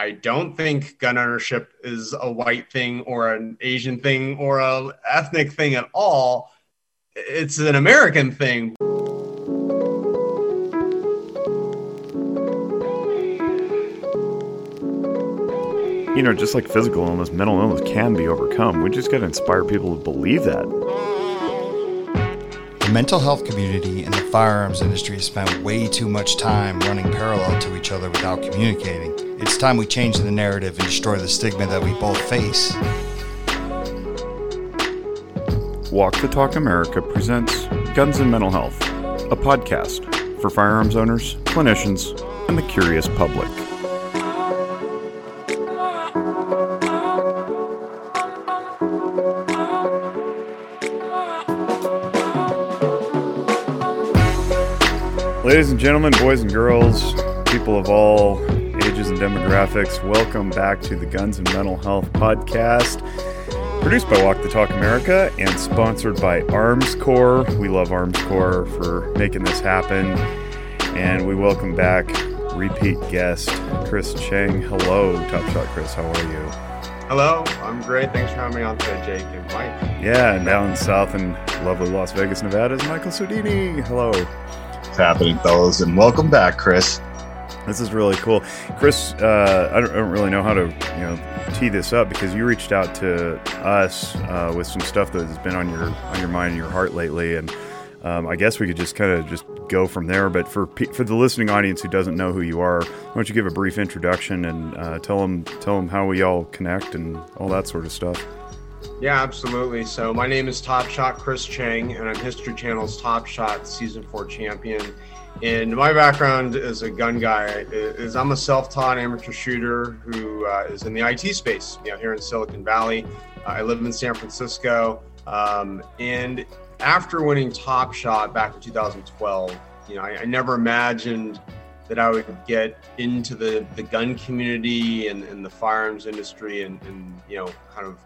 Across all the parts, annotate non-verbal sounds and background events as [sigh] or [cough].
I don't think gun ownership is a white thing or an Asian thing or a ethnic thing at all. It's an American thing. You know, just like physical illness, mental illness can be overcome. We just got to inspire people to believe that. The mental health community and the firearms industry spend way too much time running parallel to each other without communicating. It's time we change the narrative and destroy the stigma that we both face. Walk the Talk America presents Guns and Mental Health, a podcast for firearms owners, clinicians, and the curious public. Ladies and gentlemen, boys and girls, people of all ages and demographics, welcome back to the Guns and Mental Health Podcast. Produced by Walk the Talk America and sponsored by Armscor. We love Armscor for making this happen. And we welcome back repeat guest Chris Cheng. Hello, Top Shot Chris. How are you? Hello, I'm great. Thanks for having me on today, Jake and Mike. Yeah, and down south in lovely Las Vegas, Nevada is Michael Sodini. Hello What's happening, fellas? And welcome back, Chris. This is really cool, Chris. Uh, I, don't, I, don't, really know how to you know tee this up because you reached out to us uh, with some stuff that has been on your on your mind and your heart lately, and um, I guess we could just kind of just go from there. But for for the listening audience who doesn't know who you are, why don't you give a brief introduction and uh, tell them tell them how we all connect and all that sort of stuff. Yeah, absolutely. So my name is Top Shot Chris Cheng, and I'm History Channel's Top Shot Season Four champion. And my background as a gun guy is I'm a self-taught amateur shooter who uh, is in the IT space. You know, here in Silicon Valley, uh, I live in San Francisco, um, and after winning Top Shot back in 2012, you know, I, I never imagined that I would get into the, the gun community and, and the firearms industry and, and, you know, kind of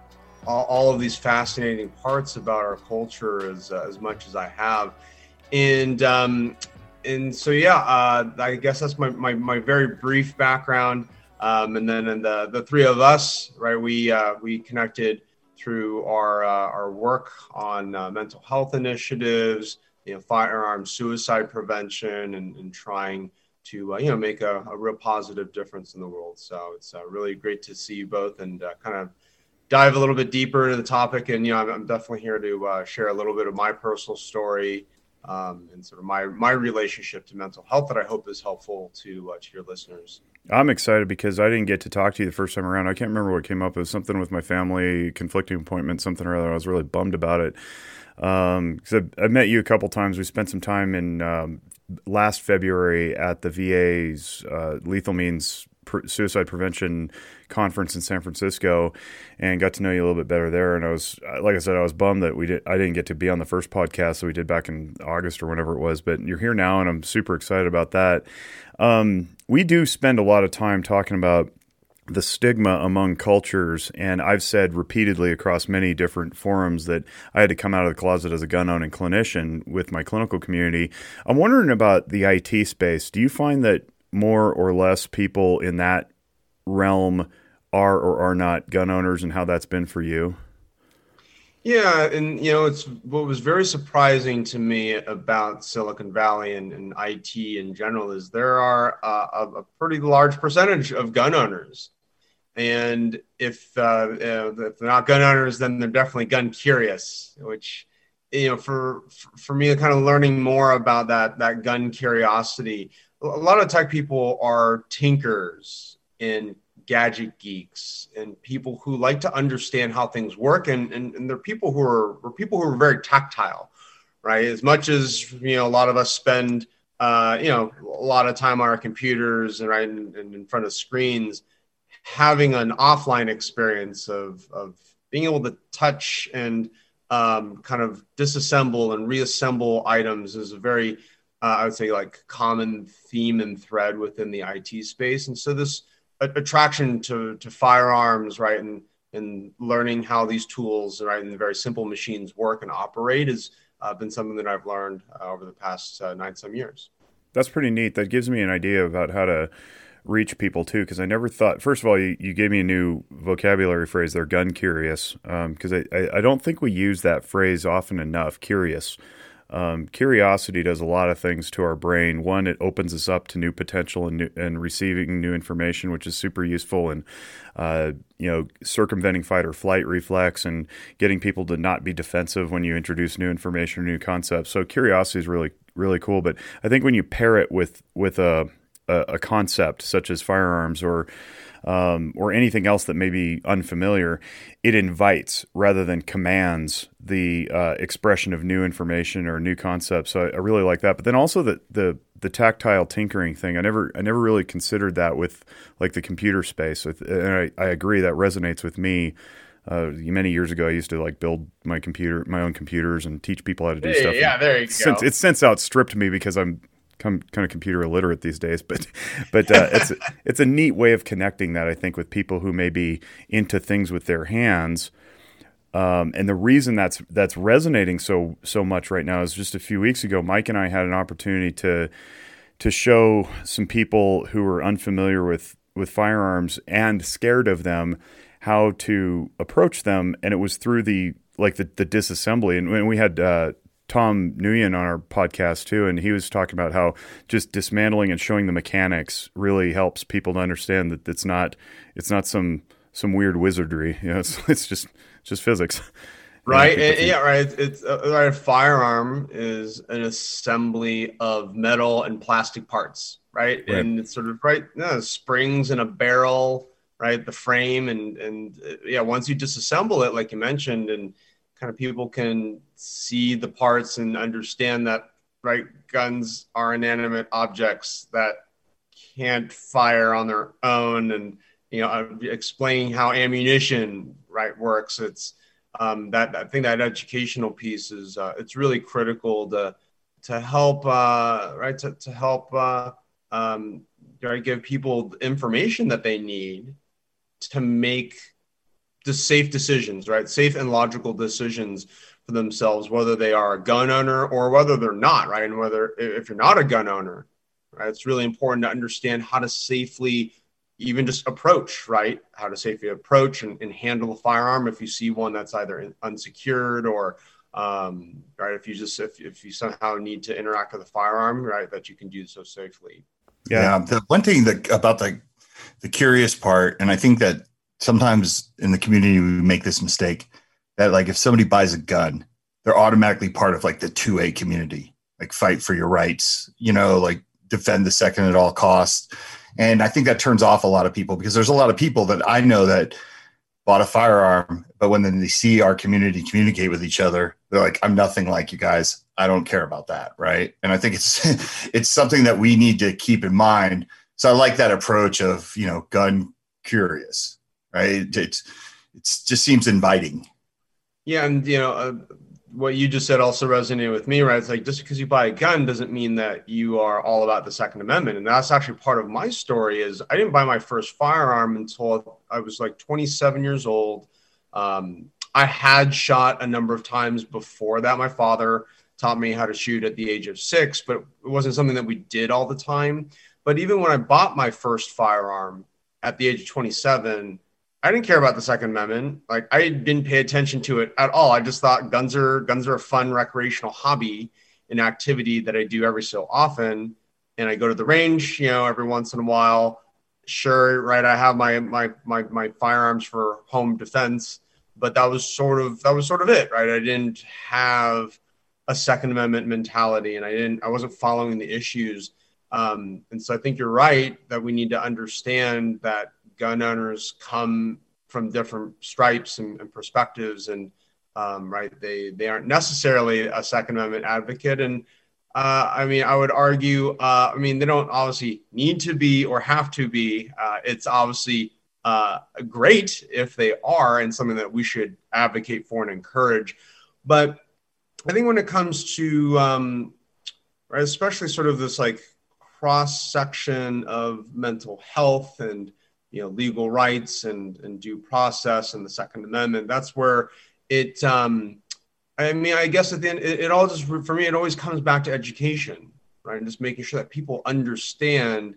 all, all of these fascinating parts about our culture as, uh, as much as I have. And, um, and so, yeah, uh, I guess that's my, my, my very brief background. Um, and then and the, the three of us, right, we, uh, we connected through our, uh, our work on uh, mental health initiatives, you know, firearm suicide prevention and, and trying to uh, you know make a, a, real positive difference in the world. So it's uh, really great to see you both and kind of dive a little bit deeper into the topic. And you know, I'm, I'm definitely here to share a little bit of my personal story um, and sort of my my relationship to mental health that I hope is helpful to uh, to your listeners. I'm excited because I didn't get to talk to you the first time around. I can't remember what came up. It was something with my family, conflicting appointment, something or other. I was really bummed about it because um, I, I, met you a couple times. We spent some time in um, last February at the VA's uh, lethal means suicide prevention conference in San Francisco and got to know you a little bit better there. And I was, like I said, I was bummed that we did, I didn't get to be on the first podcast that we did back in August or whenever it was, but you're here now and I'm super excited about that. Um, we do spend a lot of time talking about the stigma among cultures. And I've said repeatedly across many different forums that I had to come out of the closet as a gun owning clinician with my clinical community. I'm wondering about the IT space. Do you find that more or less people in that realm are or are not gun owners and how that's been for you? Yeah, and you know, it's what was very surprising to me about Silicon Valley and, and IT in general is there are uh, a, a, pretty large percentage of gun owners, and if uh, if they're not gun owners, then they're definitely gun curious. Which you know, for for me, kind of learning more about that that gun curiosity a lot of tech people are tinkers and gadget geeks and people who like to understand how things work and, and, and they're people who are, people who are very tactile right as much as you know a lot of us spend uh, you know a lot of time on our computers and right and in front of screens having an offline experience of, of being able to touch and um, kind of disassemble and reassemble items is a very uh, I would say like common theme and thread within the IT space. And so this attraction to, to firearms, right, and, and learning how these tools, right, and the very simple machines work and operate has uh, been something that I've learned uh, over the past uh, nine some years. That's pretty neat. That gives me an idea about how to reach people too because I never thought. First of all, you, you gave me a new vocabulary phrase. They're gun curious because um, I, I, I don't think we use that phrase often enough. Curious. Um, curiosity does a lot of things to our brain. One, it opens us up to new potential and, new, and receiving new information, which is super useful and uh, you know, circumventing fight or flight reflex and getting people to not be defensive when you introduce new information or new concepts. So curiosity is really really cool. But I think when you pair it with with a a, a concept such as firearms or um, or anything else that may be unfamiliar, it invites rather than commands the uh, expression of new information or new concepts. So I, I, really like that. But then also the, the the tactile tinkering thing. I never I never really considered that with like the computer space. And I, I agree that resonates with me. Uh, many years ago, I used to like build my computer, my own computers, and teach people how to do stuff. Yeah, there you since, go. It's since outstripped me because I'm kind of computer illiterate these days, but [laughs] but uh, it's it's a neat way of connecting that I think with people who may be into things with their hands. Um, and the reason that's that's resonating so so much right now is just a few weeks ago, Mike and I had an opportunity to to show some people who were unfamiliar with with firearms and scared of them how to approach them, and it was through the like the, the disassembly. And we had uh, Tom Nguyen on our podcast too, and he was talking about how just dismantling and showing the mechanics really helps people to understand that it's not it's not some some weird wizardry. [laughs] You know, it's it's just just physics. [laughs] Right. And, yeah. Right. It's uh, right. A firearm is an assembly of metal and plastic parts. Right. right. And it's sort of right. No, springs and a barrel. Right. The frame and and uh, yeah. Once you disassemble it, like you mentioned, and kind of people can see the parts and understand that right guns are inanimate objects that can't fire on their own and you know uh, explaining how ammunition right works. It's um, that i think that educational piece is uh, it's really critical to to help uh, right to, to help uh, um, right, give people information that they need to make the safe decisions, right? Safe and logical decisions for themselves, whether they are a gun owner or whether they're not, right? And whether if you're not a gun owner, right, it's really important to understand how to safely even just approach, right? How to safely approach and, and handle a firearm if you see one that's either unsecured or um, right if you just if, if you somehow need to interact with a firearm, right, that you can do so safely. Yeah. yeah the one thing that about the the curious part, and I think that sometimes in the community we make this mistake that like if somebody buys a gun, they're automatically part of like the 2A community, like fight for your rights, you know, like defend the second at all costs. And I think that turns off a lot of people because there's a lot of people that I know that bought a firearm, but when they see our community communicate with each other, they're like, I'm nothing like you guys. I don't care about that. Right. And I think it's [laughs] it's something that we need to keep in mind. So I like that approach of, you know, gun curious right? It, it just seems inviting. Yeah, and you know uh, what you just said also resonated with me, right? It's like just because you buy a gun doesn't mean that you are all about the Second Amendment, and that's actually part of my story. Is I didn't buy my first firearm until I was like 27 years old. Um, I had shot a number of times before that. My father taught me how to shoot at the age of six, but it wasn't something that we did all the time. But even when I bought my first firearm at the age of 27, I didn't care about the Second Amendment. Like I didn't pay attention to it at all. I just thought guns are guns are a fun recreational hobby, an activity that I do every so often. And I go to the range, you know, every once in a while. Sure, right. I have my my my my firearms for home defense, but that was sort of that was sort of it, right? I didn't have a Second Amendment mentality, and I didn't I wasn't following the issues. Um, and so I think you're right that we need to understand that gun owners come from different stripes and, and perspectives, and um, right, they they aren't necessarily a Second Amendment advocate. And uh, I mean, I would argue, uh, I mean, they don't obviously need to be or have to be. Uh, it's obviously uh, great if they are, and something that we should advocate for and encourage. But I think when it comes to, um, right, especially sort of this like cross section of mental health and you know legal rights and and due process and the Second Amendment. That's where it. Um, I mean, I guess at the end, it, it all just for me, it always comes back to education, right? And just making sure that people understand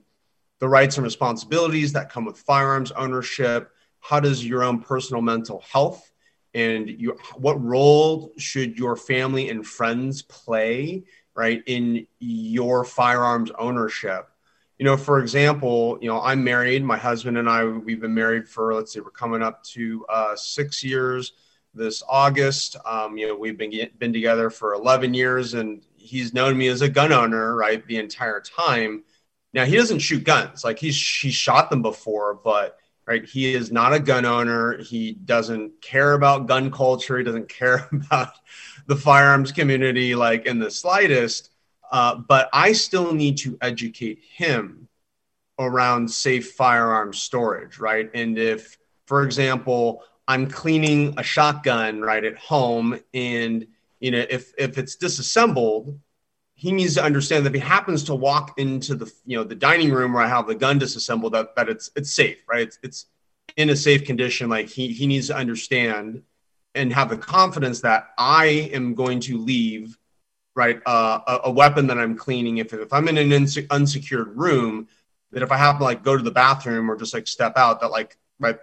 the rights and responsibilities that come with firearms ownership. How does your own personal mental health and your, what role should your family and friends play, right, in your firearms ownership? You know, for example, you know, I'm married. My husband and I, we've been married for, let's say, we're coming up to uh, six years this August. Um, you know, we've been been together for 11 years, and he's known me as a gun owner, right, the entire time. Now he doesn't shoot guns, like he's he shot them before, but right, he is not a gun owner. He doesn't care about gun culture. He doesn't [laughs] care about the firearms community, like in the slightest. Uh, but I still need to educate him around safe firearm storage, right? And if, for example, I'm cleaning a shotgun right at home, and you know, if if it's disassembled, he needs to understand that if he happens to walk into the you know the dining room where I have the gun disassembled, that that it's it's safe, right? It's it's in a safe condition. Like he he needs to understand and have the confidence that I am going to leave right uh, a, a, weapon that I'm cleaning. If if I'm in an inse- unsecured room, that if I have to like go to the bathroom or just like step out, that like right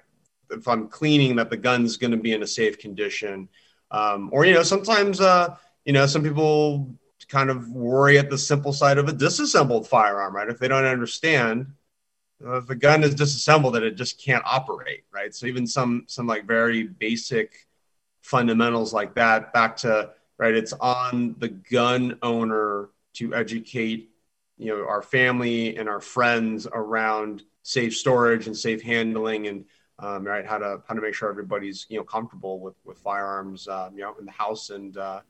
if I'm cleaning, that the gun's going to be in a safe condition. Um, or you know, sometimes uh, you know some people kind of worry at the simple side of a disassembled firearm, right? If they don't understand uh, if the gun is disassembled, that it just can't operate, right? So even some some like very basic fundamentals like that, back to right, it's on the gun owner to educate you know our family and our friends around safe storage and safe handling and um, right? How to how to make sure everybody's you know comfortable with with firearms, um, you know, in the house and uh,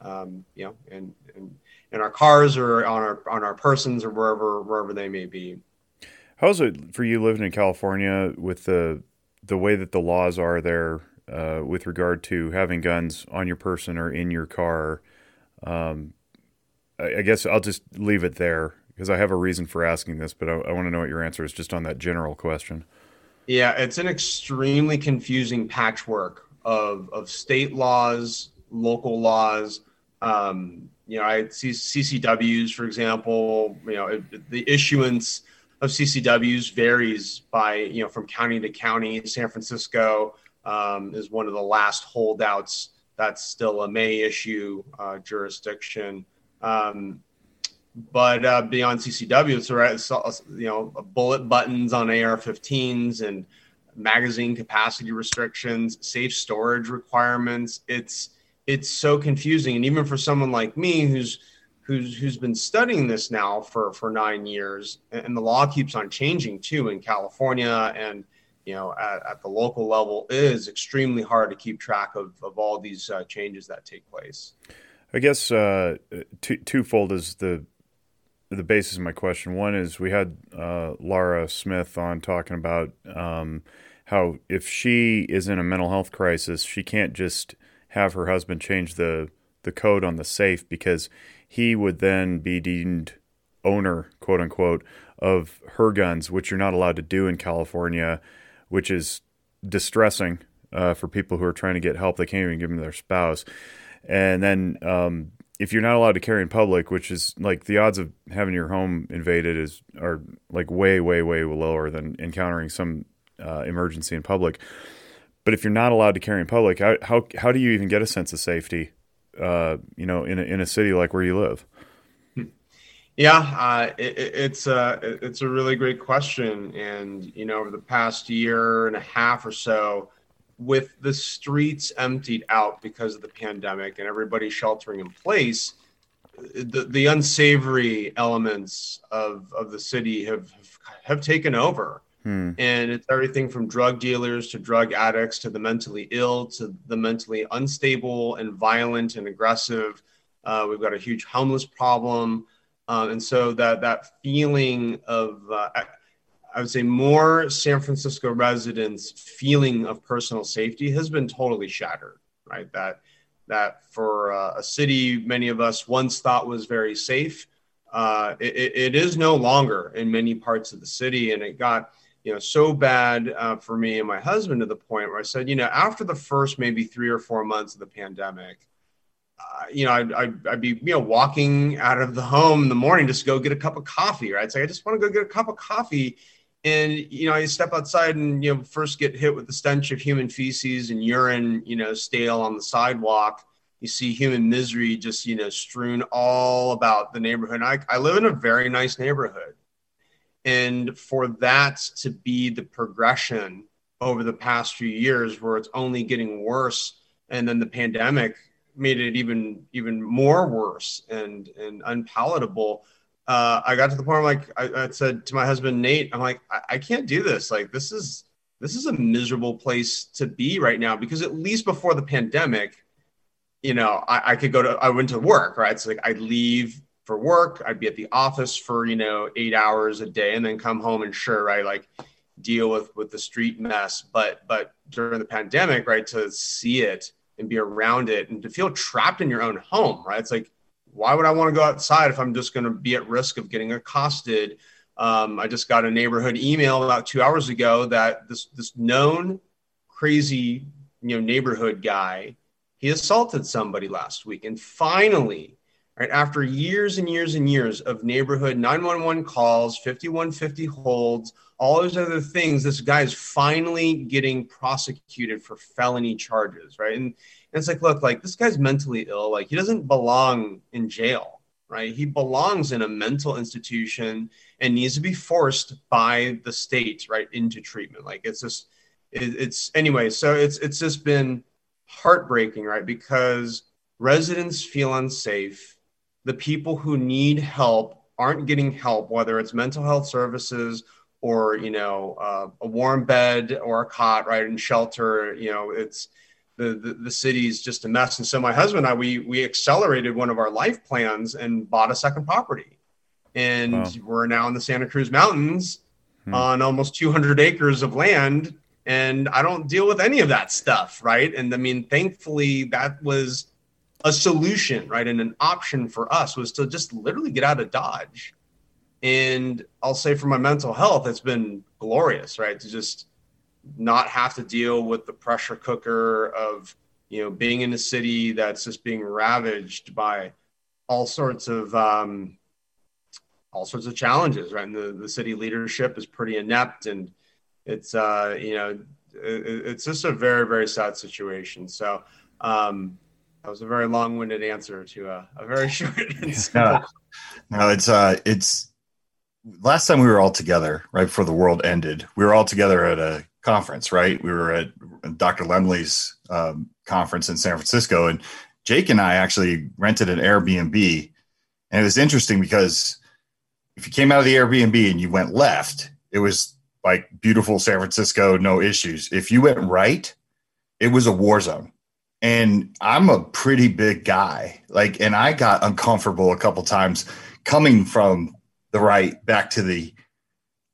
um, you know, in, in in our cars or on our on our persons or wherever wherever they may be. How's it for you living in California with the the way that the laws are there uh, with regard to having guns on your person or in your car? Um, I, I, guess I'll just leave it there because I have a reason for asking this, but I, I want to know what your answer is just on that general question. Yeah, it's an extremely confusing patchwork of of state laws, local laws. Um, you know, I see CCWs, for example. You know, it, the issuance of CCWs varies by you know from county to county. San Francisco um, is one of the last holdouts. That's still a May issue uh, jurisdiction. Um, but uh, beyond CCW, it's, right, you know bullet buttons on AR-15s and magazine capacity restrictions, safe storage requirements. It's it's so confusing, and even for someone like me who's who's who's been studying this now for for nine years, and the law keeps on changing too in California and you know at, at the local level is extremely hard to keep track of of all these uh, changes that take place. I guess uh, two, twofold is the the basis of my question. One is we had uh, Laura Smith on talking about um, how if she is in a mental health crisis, she can't just have her husband change the the code on the safe because he would then be deemed owner, quote unquote, of her guns, which you're not allowed to do in California, which is distressing uh, for people who are trying to get help. They can't even give them their spouse. And then um, if you're not allowed to carry in public, which is like the odds of having your home invaded is are like way, way, way lower than encountering some uh, emergency in public. But if you're not allowed to carry in public, how how, how do you even get a sense of safety? Uh, you know, in a, in a city like where you live. Yeah, uh, it, it's a it's a really great question, and you know, over the past year and a half or so, with the streets emptied out because of the pandemic and everybody sheltering in place, the, the unsavory elements of, of the city have, have taken over. Hmm. And it's everything from drug dealers to drug addicts to the mentally ill to the mentally unstable and violent and aggressive. Uh, we've got a huge homeless problem. Uh, and so that, that feeling of uh, I would say more San Francisco residents' feeling of personal safety has been totally shattered. Right, that that for uh, a city many of us once thought was very safe, uh, it, it is no longer in many parts of the city, and it got you know so bad uh, for me and my husband to the point where I said, you know, after the first maybe three or four months of the pandemic, you know, I'd, I'd, I'd, be, you know, walking out of the home in the morning just to go get a cup of coffee, right? So I just want to go get a cup of coffee. And, you know, I step outside and, you know, first get hit with the stench of human feces and urine, you know, stale on the sidewalk. You see human misery just, you know, strewn all about the neighborhood. And I, I live in a very nice neighborhood. And for that to be the progression over the past few years where it's only getting worse and then the pandemic made it even even more worse and and unpalatable. Uh, i got to the point where like I, I, said to my husband nate i'm like I, I can't do this. Like this is this is a miserable place to be right now because at least before the pandemic you know I, I could go to i went to work right? So like i'd leave for work i'd be at the office for you know eight hours a day and then come home and sure right like deal with with the street mess. But but during the pandemic right to see it and be around it and to feel trapped in your own home right? It's like why would i want to go outside if i'm just going to be at risk of getting accosted? Um, i just got a neighborhood email about two hours ago that this this known crazy you know neighborhood guy he assaulted somebody last week. And finally right? After years and years and years of neighborhood 911 calls 5150 holds all those other things this guy is finally getting prosecuted for felony charges right? And, and it's like look like this guy's mentally ill. Like he doesn't belong in jail right? He belongs in a mental institution and needs to be forced by the state right into treatment. Like it's just it, it's anyway so it's it's just been heartbreaking right? Because residents feel unsafe the people who need help aren't getting help, whether it's mental health services or you know uh, a warm bed or a cot, right, in shelter. You know, it's the, the the city's just a mess. And so my husband and I we we accelerated one of our life plans and bought a second property, and wow. we're now in the Santa Cruz Mountains hmm. on almost 200 acres of land. And I don't deal with any of that stuff, right? And I mean, thankfully, that was a solution, right? And an option for us was to just literally get out of Dodge. And I'll say for my mental health, it's been glorious, right? To just not have to deal with the pressure cooker of, you know, being in a city that's just being ravaged by all sorts of, um, all sorts of challenges, right? And the, the city leadership is pretty inept and it's, uh, you know, it, it's just a very, very sad situation. So, um, that was a very long-winded answer to a, a very [laughs] short and simple. No, no, it's uh, it's last time we were all together right before the world ended. We were all together at a conference, right? We were at Dr. Lemley's um, conference in San Francisco, and Jake and I actually rented an Airbnb, and it was interesting because if you came out of the Airbnb and you went left, it was like beautiful San Francisco, no issues. If you went right, it was a war zone and I'm a pretty big guy. Like, and I got uncomfortable a couple times coming from the right back to the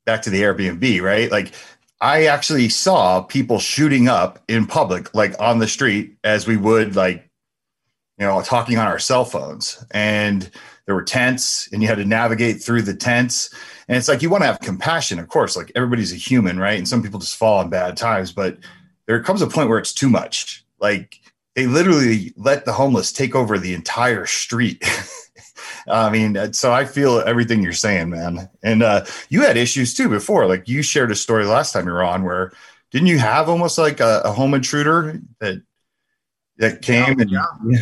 back to the Airbnb, right? Like I actually saw people shooting up in public, like on the street, as we would like, you know, talking on our cell phones. And there were tents, and you had to navigate through the tents. And it's like you want to have compassion, of course. Like everybody's a human, right? And some people just fall in bad times, but there comes a point where it's too much. Like they literally let the homeless take over the entire street. [laughs] I mean, so I feel everything you're saying, man. And uh, you had issues too before. Like you shared a story last time you were on where didn't you have almost like a, a home intruder that that came yeah, and yeah.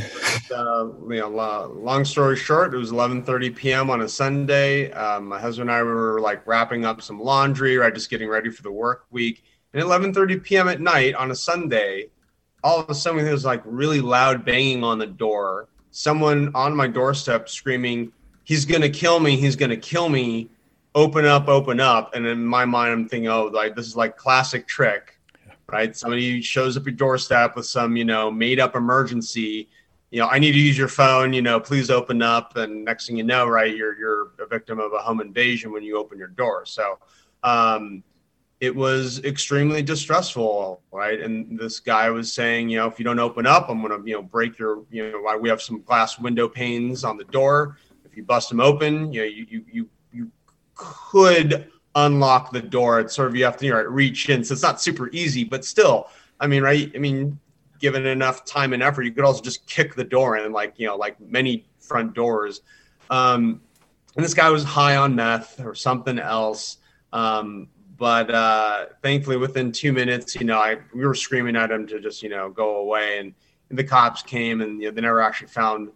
[laughs] uh, you know, long story short, it was 11:30 p.m. on a Sunday. Um, my husband and I were like wrapping up some laundry, right, just getting ready for the work week. And 11:30 p.m. at night on a Sunday, all of a sudden there's like really loud banging on the door. Someone on my doorstep screaming, "He's gonna kill me! He's gonna kill me!" Open up, open up, and in my mind, I'm thinking, "Oh, like this is like classic trick, right? Somebody shows up your doorstep with some, you know, made up emergency. You know, I need to use your phone. You know, please open up." And next thing you know, right, you're you're a victim of a home invasion when you open your door. So. Um, it was extremely distressful, right? And this guy was saying, you know, if you don't open up, I'm to, you know, break your, you know, why we have some glass window panes on the door. If you bust them open, you know, you you you, you could unlock the door. It's sort of you have to you know, reach in, so it's not super easy, but still, I mean, right? I mean, given enough time and effort, you could also just kick the door in, like you know, like many front doors. Um, and this guy was high on meth or something else. Um, but uh, thankfully, within two minutes, you know, I we were screaming at him to just you know go away, and, and the cops came, and you know, they never actually found.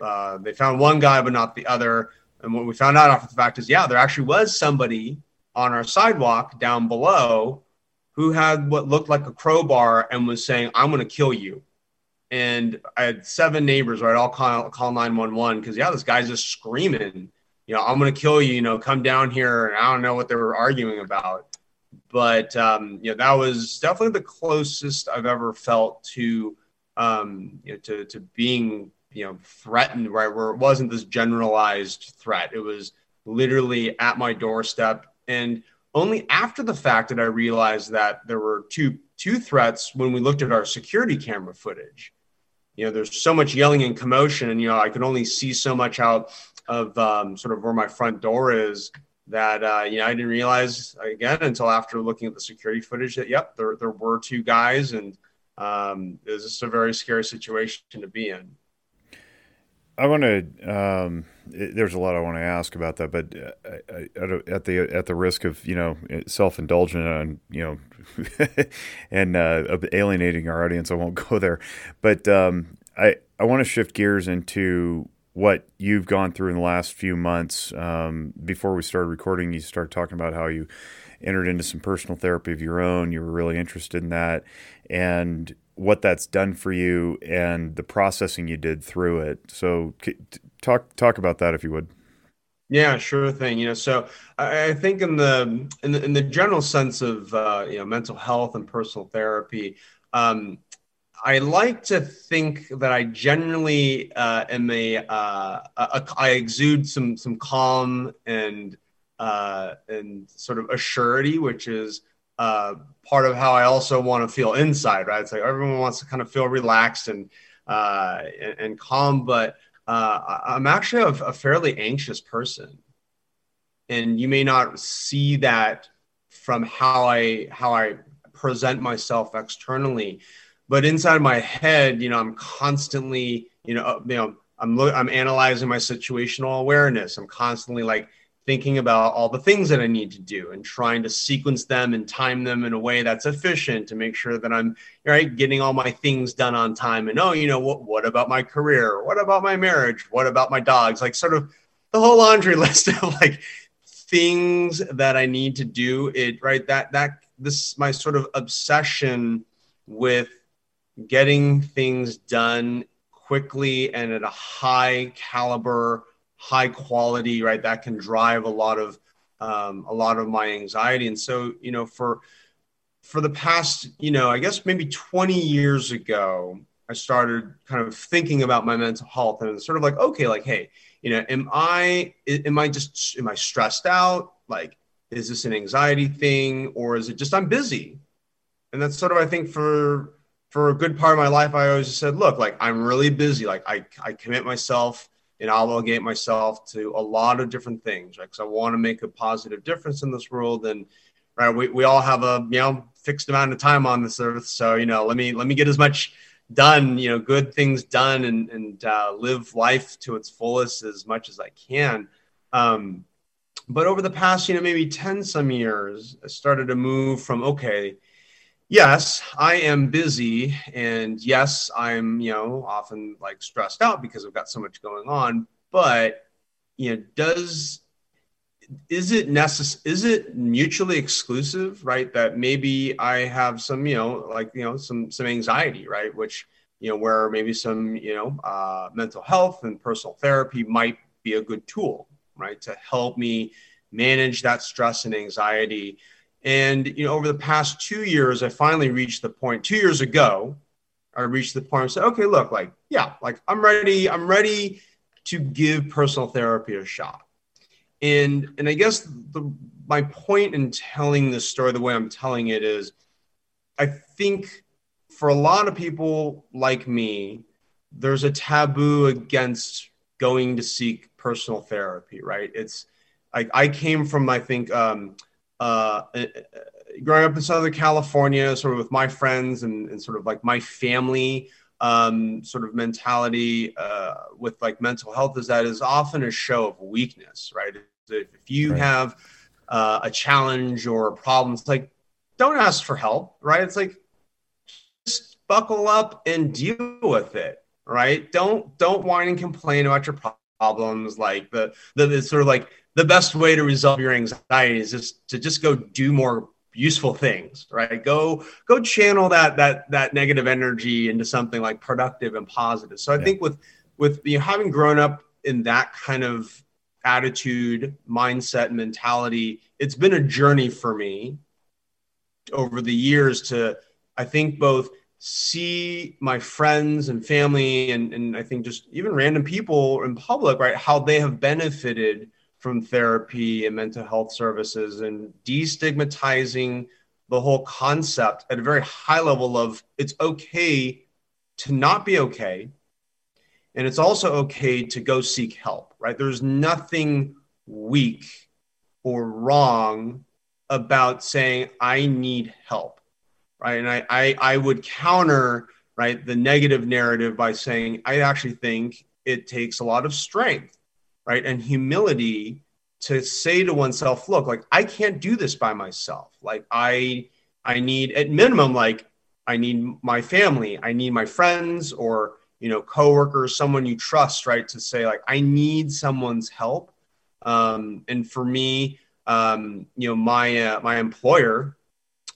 Uh, they found one guy, but not the other. And what we found out after the fact is, yeah, there actually was somebody on our sidewalk down below who had what looked like a crowbar and was saying, "I'm going to kill you." And I had seven neighbors, right? I'll call call 911 because yeah, this guy's just screaming you know, I'm going to kill you, you know, come down here. And I don't know what they were arguing about. But, um, you know, that was definitely the closest I've ever felt to, um, you know, to, to being, you know, threatened, right? Where it wasn't this generalized threat. It was literally at my doorstep. And only after the fact did I realize that there were two, two threats when we looked at our security camera footage. You know, there's so much yelling and commotion, and, you know, I could only see so much out of um, sort of where my front door is that uh, you know I didn't realize again until after looking at the security footage that yep there there were two guys and um, it was just a very scary situation to be in. I want to. Um, there's a lot I want to ask about that, but uh, at the at the risk of you know self indulgent and you know [laughs] and uh, alienating our audience, I won't go there. But um, I I want to shift gears into what you've gone through in the last few months. Um, before we started recording, you started talking about how you entered into some personal therapy of your own. You were really interested in that and what that's done for you and the processing you did through it. So, talk talk about that if you would. Yeah, sure thing. You know, so I, think in the in the in the general sense of uh, you know mental health and personal therapy, um, I like to think that I generally uh, am a, uh, a, I exude some some calm and uh, and sort of assurity, which is uh, part of how I also want to feel inside. Right? It's like everyone wants to kind of feel relaxed and uh, and, and, calm, but uh, I'm actually a, a fairly anxious person, and you may not see that from how I how I present myself externally but inside my head, you know, I'm constantly, you know, you know, I'm lo- I'm analyzing my situational awareness. I'm constantly like thinking about all the things that I need to do and trying to sequence them and time them in a way that's efficient to make sure that I'm right getting all my things done on time. And oh, you know what? What about my career? What about my marriage? What about my dogs? Like sort of the whole laundry [laughs] list of like things that I need to do. It right that that this my sort of obsession with getting things done quickly and at a high caliber, high quality, right? That can drive a lot of um, a lot of my anxiety. And so, you know, for for the past, you know, I guess maybe 20 years ago, I started kind of thinking about my mental health and sort of like, okay, like, hey, you know, am I am I just am I stressed out? Like, is this an anxiety thing or is it just I'm busy? And that's sort of I think for for a good part of my life, I always said, look, like I'm really busy. Like I, I commit myself and obligate myself to a lot of different things, right? Because I want to make a positive difference in this world. And right, we, we all have a you know fixed amount of time on this earth. So, you know, let me let me get as much done, you know, good things done and and uh, live life to its fullest as much as I can. Um, but over the past, you know, maybe 10 some years, I started to move from okay yes, I am busy, and yes, I'm you know often like stressed out because I've got so much going on. But you know, does is it necess- is it mutually exclusive right that maybe i have some you know like you know some some anxiety right which you know where maybe some you know uh, mental health and personal therapy might be a good tool right to help me manage that stress and anxiety and you know, over the past two years, I finally reached the point. Two years ago, I reached the point. I said, "Okay, look, like, yeah, like I'm ready. I'm ready to give personal therapy a shot." And and I guess the my point in telling this story the way I'm telling it is, I think for a lot of people like me, there's a taboo against going to seek personal therapy. Right? It's like I came from, I think. Um, uh, uh, growing up in Southern California, sort of with my friends and, and sort of like my family um, sort of mentality uh, with like mental health is that is often a show of weakness, right? If you right. have uh, a challenge or a problem, it's like don't ask for help, right? It's like just buckle up and deal with it, right? Don't don't whine and complain about your problems. Like the the, the sort of like the best way to resolve your anxiety is just to just go do more useful things right? Go go channel that that that negative energy into something like productive and positive. So i yeah. think with with you know, having grown up in that kind of attitude mindset mentality it's been a journey for me over the years to i think both see my friends and family and, and i think just even random people in public right? How they have benefited from therapy and mental health services and destigmatizing the whole concept at a very high level of it's okay to not be okay and it's also okay to go seek help right? There's nothing weak or wrong about saying i need help right? And i i, I would counter right the negative narrative by saying i actually think it takes a lot of strength right? And humility to say to oneself, look, like I can't do this by myself. Like I I need at minimum like I need my family, I need my friends or you know coworkers, someone you trust, right? To say like I need someone's help. Um, and for me, um, you know, my uh, my employer,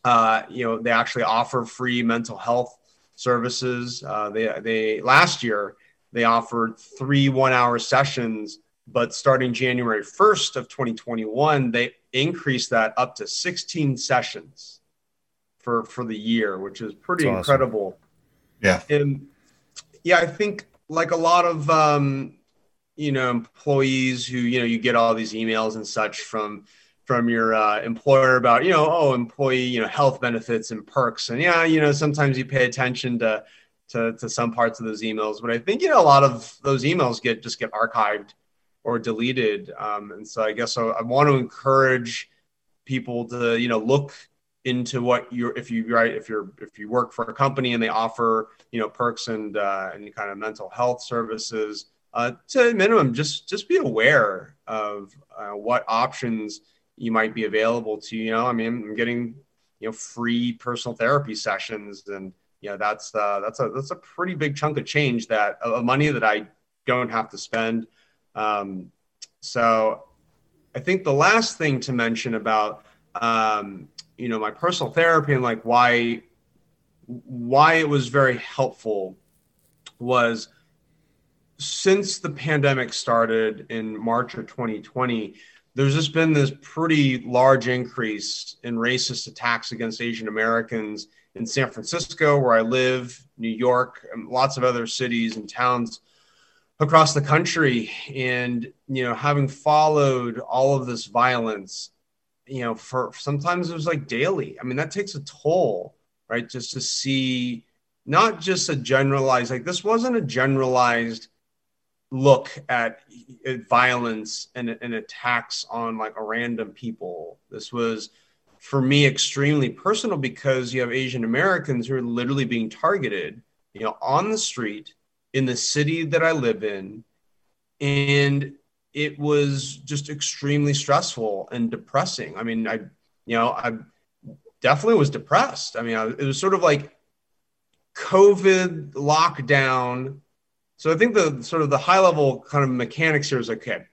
uh, you know, they actually offer free mental health services. Uh, they they last year they offered three one hour sessions but starting January 1st of 2021, they increased that up to 16 sessions for for the year, which is pretty That's incredible. Yeah. And yeah, I think like a lot of um, you know employees who you know you get all these emails and such from from your uh, employer about you know oh employee you know health benefits and perks and yeah you know sometimes you pay attention to to, to some parts of those emails but i think you know a lot of those emails get just get archived or deleted. Um, and so I guess I, I, want to encourage people to you know look into what you're if you right if you're if you work for a company and they offer you know perks and uh, any kind of mental health services uh, to minimum just just be aware of uh, what options you might be available to you know i mean i'm getting you know free personal therapy sessions and you know that's uh, that's a that's a pretty big chunk of change that of money that i don't have to spend um, so I think the last thing to mention about um, you know my personal therapy and like why why it was very helpful was since the pandemic started in March of 2020, there's just been this pretty large increase in racist attacks against Asian Americans in San Francisco, where I live, New York, and lots of other cities and towns across the country and you know having followed all of this violence you know for sometimes it was like daily. I mean that takes a toll right just to see not just a generalized like this wasn't a generalized look at, violence and, and attacks on like a random people. This was for me extremely personal because you have asian americans who are literally being targeted you know on the street in the city that I live in. And it was just extremely stressful and depressing. I mean, I, you know, I definitely was depressed. I mean, I, it was sort of like COVID lockdown. So I think the sort of the high level kind of mechanics here is okay.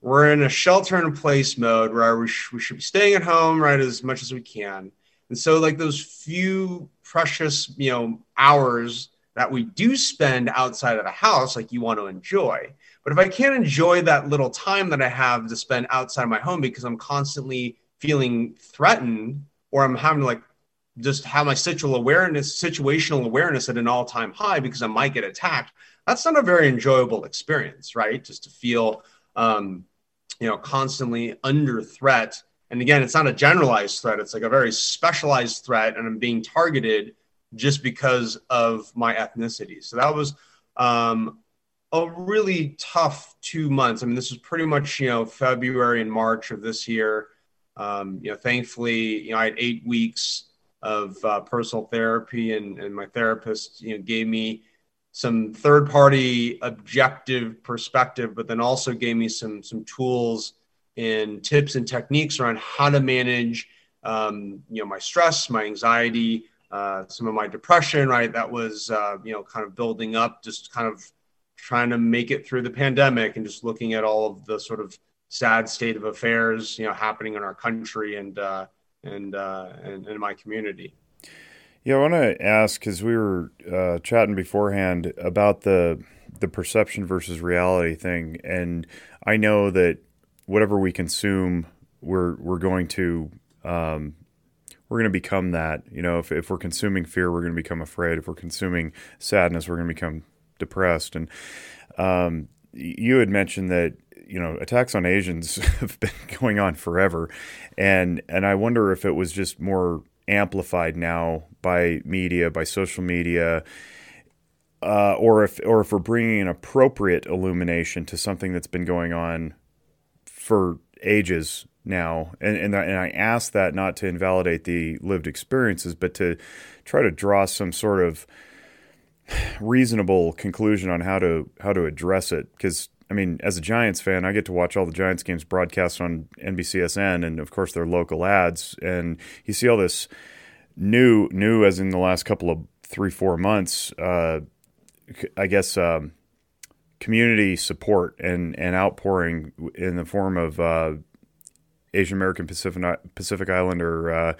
We're in a shelter in place mode where we, sh- we should be staying at home, right, as much as we can. And so, like those few precious, you know, hours that we do spend outside of the house, like you want to enjoy. But if I can't enjoy that little time that I have to spend outside of my home because I'm constantly feeling threatened or I'm having to like just have my situational awareness, situational awareness at an all-time high because I might get attacked, that's not a very enjoyable experience, right? Just to feel um, you know, constantly under threat. And again, it's not a generalized threat, it's like a very specialized threat, and I'm being targeted just because of my ethnicity. So that was um, a really tough two months. I mean, this was pretty much, you know, February and March of this year. Um, you know, thankfully, you know, I had eight weeks of uh, personal therapy, and, and my therapist, you know, gave me some third party objective perspective, but then also gave me some some tools and tips and techniques around how to manage, um, you know, my stress, my anxiety, uh, some of my depression. Right, that was uh, you know kind of building up, just kind of trying to make it through the pandemic, and just looking at all of the sort of sad state of affairs, you know, happening in our country and uh, and, uh, and in my community. Yeah, I want to ask because we were uh, chatting beforehand about the the perception versus reality thing, and I know that whatever we consume, we're we're going to um, we're going to become that. You know, if if we're consuming fear, we're going to become afraid. If we're consuming sadness, we're going to become depressed. And um, you had mentioned that you know attacks on Asians [laughs] have been going on forever, and and I wonder if it was just more amplified now by media, by social media, uh, or if or if we're bringing an appropriate illumination to something that's been going on for ages now. And and, and I ask that not to invalidate the lived experiences, but to try to draw some sort of reasonable conclusion on how to how to address it because I mean, as a Giants fan, I get to watch all the Giants games broadcast on NBCSN, and of course, their local ads. And you see all this new, new as in the last couple of three, four months. Uh, I guess um, community support and and outpouring in the form of uh, Asian American Pacific Pacific Islander uh,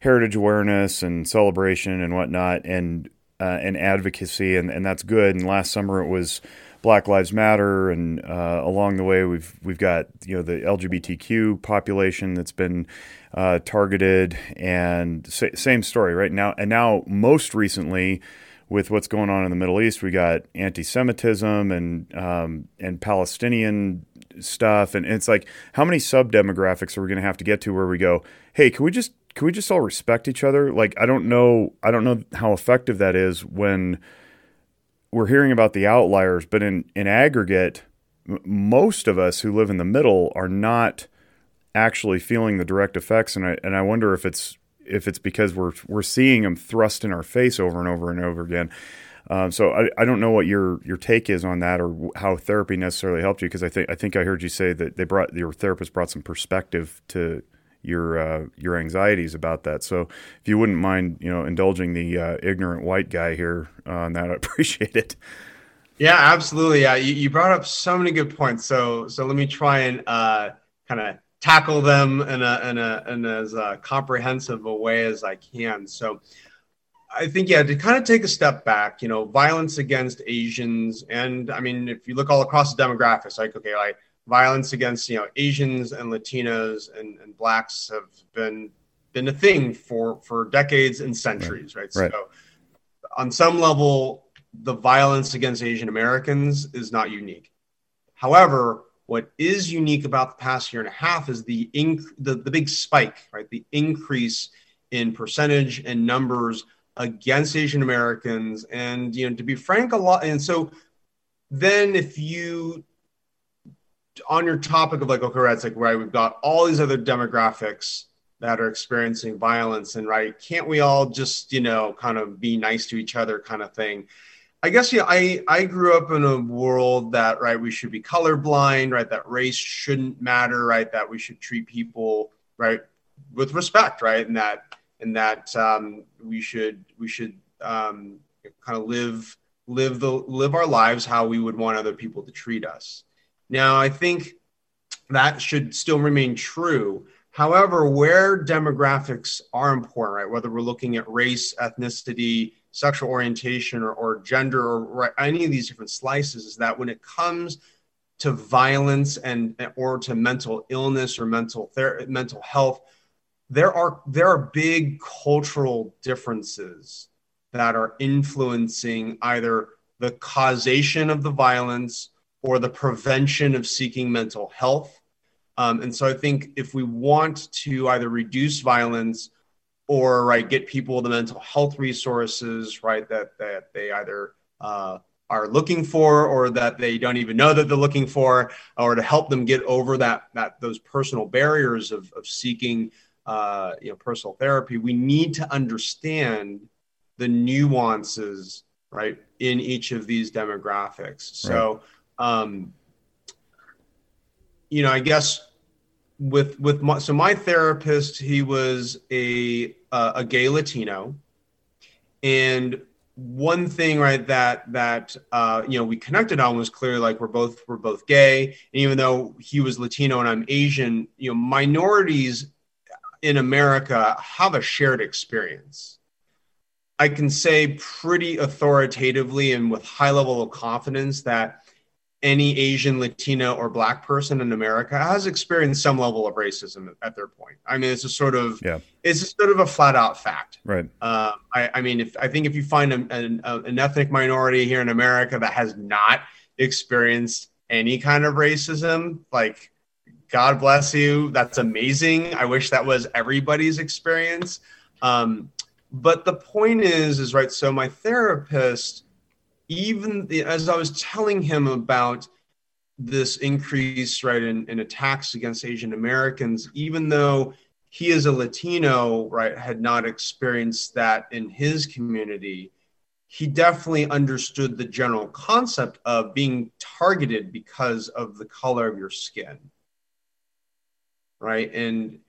heritage awareness and celebration and whatnot, and uh, and advocacy, and and that's good. And last summer it was Black Lives Matter, and uh, along the way we've we've got you know the LGBTQ population that's been uh, targeted, and sa- same story right now. And now most recently, with what's going on in the Middle East, we got anti-Semitism and um, and Palestinian stuff, and it's like how many sub demographics are we going to have to get to where we go? Hey, can we just can we just all respect each other? Like I don't know I don't know how effective that is when we're hearing about the outliers, but in, in aggregate, most of us who live in the middle are not actually feeling the direct effects. And I, and I wonder if it's, if it's because we're, we're seeing them thrust in our face over and over and over again. Um, so I, I don't know what your, your take is on that or how therapy necessarily helped you. Cause I think, I think I heard you say that they brought, your therapist brought some perspective to, your uh, your anxieties about that. So if you wouldn't mind, you know, indulging the uh, ignorant white guy here on that, I [laughs] appreciate it. Yeah, absolutely. Yeah, you, you, brought up so many good points. So so let me try and uh, kind of tackle them in a in a in as uh, comprehensive a way as I can. So. I think yeah to kind of take a step back, you know, violence against Asians, and I mean, if you look all across the demographics, like okay, like violence against you know Asians and Latinos and, and blacks have been been a thing for for decades and centuries, right? right? So on some level, the violence against Asian Americans is not unique. However, what is unique about the past year and a half is the inc- the, the big spike, right? The increase in percentage and numbers against Asian Americans. And you know, to be frank, a lot and so then if you on your topic of like okay right it's like right we've got all these other demographics that are experiencing violence and right can't we all just you know kind of be nice to each other kind of thing i guess yeah i i grew up in a world that right we should be colorblind right that race shouldn't matter right that we should treat people right with respect right and that and that um, we should we should um, kind of live live the live our lives how we would want other people to treat us now, I think that should still remain true. However, where demographics are important, right, whether we're looking at race, ethnicity, sexual orientation, or, or gender, or right, any of these different slices, is that when it comes to violence and or to mental illness or mental ther- mental health, there are there are big cultural differences that are influencing either the causation of the violence or the prevention of seeking mental health. Um, and so I think if we want to either reduce violence or right get people the mental health resources right that that they either uh, are looking for or that they don't even know that they're looking for or to help them get over that that those personal barriers of, of seeking uh, you know personal therapy we need to understand the nuances right in each of these demographics. So right. um, you know i guess with with my, so my therapist he was a uh, a gay latino. And one thing right that that uh, you know we connected on was clearly like we're both we're both gay. And even though he was latino and i'm asian you know minorities in america have a shared experience i can say pretty authoritatively and with high level of confidence that any Asian, Latino, or Black person in America has experienced some level of racism at their point. I mean, it's a sort of yeah. it's a sort of a flat out fact. Right. Uh, I, I, mean, if I think if you find an ethnic minority here in America that has not experienced any kind of racism, like God bless you, that's amazing. I wish that was everybody's experience. Um, but the point is, is right. So my therapist even the, as I was telling him about this increase right in, in attacks against Asian Americans, even though he is a Latino, right, had not experienced that in his community, he definitely understood the general concept of being targeted because of the color of your skin. Right. And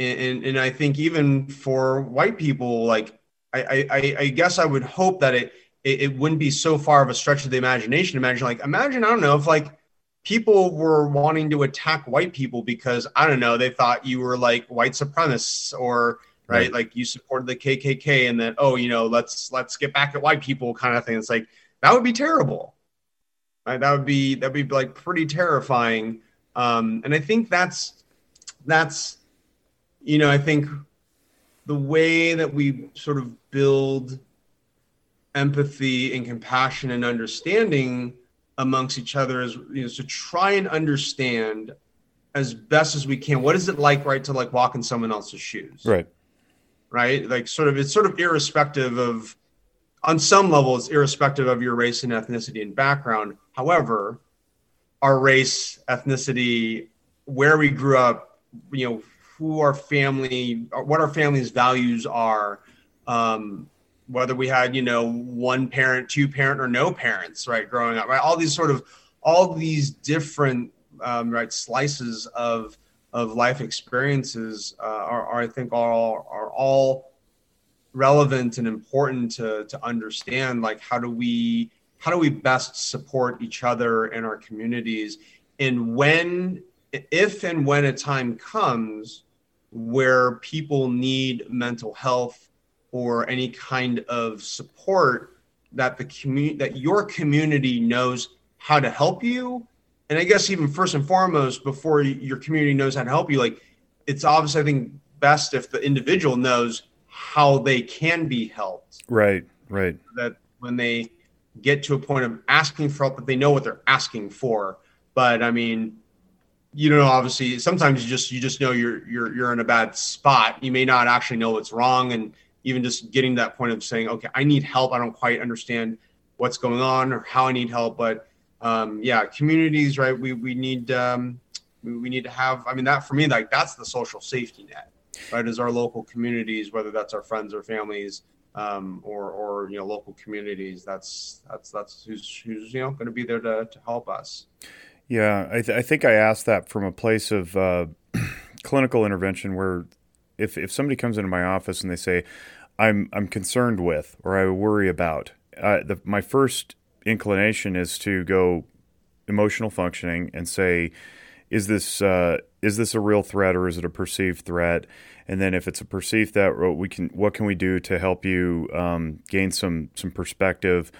and and I think even for white people, like I I, I guess I would hope that it it, it wouldn't be so far of a stretch of the imagination. Imagine, like, imagine, I don't know, if like people were wanting to attack white people because I don't know, they thought you were like white supremacists or right, right. like you supported the KKK, and then oh, you know, let's let's get back at white people, kind of thing. It's like that would be terrible. Right? That would be that'd be like pretty terrifying. Um, and I think that's that's you know, I think the way that we sort of build empathy and compassion and understanding amongst each other is you know to try and understand as best as we can what is it like right to like walk in someone else's shoes? Right. Right? Like sort of it's sort of irrespective of on some level it's irrespective of your race and ethnicity and background. However our race ethnicity where we grew up you know who our family what our family's values are um, whether we had you know one parent two parent or no parents right growing up right? All these sort of all these different um, right slices of of life experiences uh, are, are, i think all are all relevant and important to to understand like how do we how do we best support each other in our communities? And when if and when a time comes where people need mental health or any kind of support that the community that your community knows how to help you and i guess even first and foremost before your community knows how to help you like it's obviously i think best if the individual knows how they can be helped. Right right. That when they get to a point of asking for help that they know what they're asking for. But i mean you know obviously sometimes you just you just know you're you're you're in a bad spot you may not actually know what's wrong and even just getting to that point of saying, okay, I need help. I don't quite understand what's going on or how I need help. But um, yeah, communities, right? We we need um, we, we need to have. I mean, that for me, like that's the social safety net, right? Is our local communities, whether that's our friends or families, um, or or you know local communities. That's that's that's who's who's you know going to be there to to help us. Yeah, I, th- I think I asked that from a place of uh, [clears throat] clinical intervention where if if somebody comes into my office and they say, "I'm I'm concerned with or I worry about," uh, the, my first inclination is to go emotional functioning and say, "Is this uh, is this a real threat or is it a perceived threat?" And then if it's a perceived threat, we can what can we do to help you um, gain some some perspective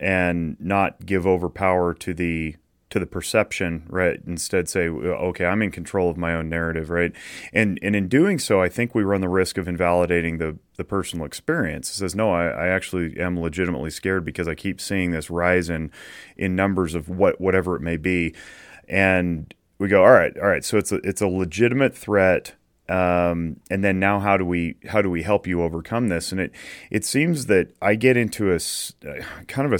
and not give over power to the to the perception, right? Instead, say, okay, I'm in control of my own narrative, right? And and in doing so, I think we run the risk of invalidating the the personal experience. It says, no, I, I actually am legitimately scared because I keep seeing this rise in in numbers of what whatever it may be, and we go, all right, all right. So it's a it's a legitimate threat. Um, and then now how do we how do we help you overcome this and it it seems that i get into a kind of a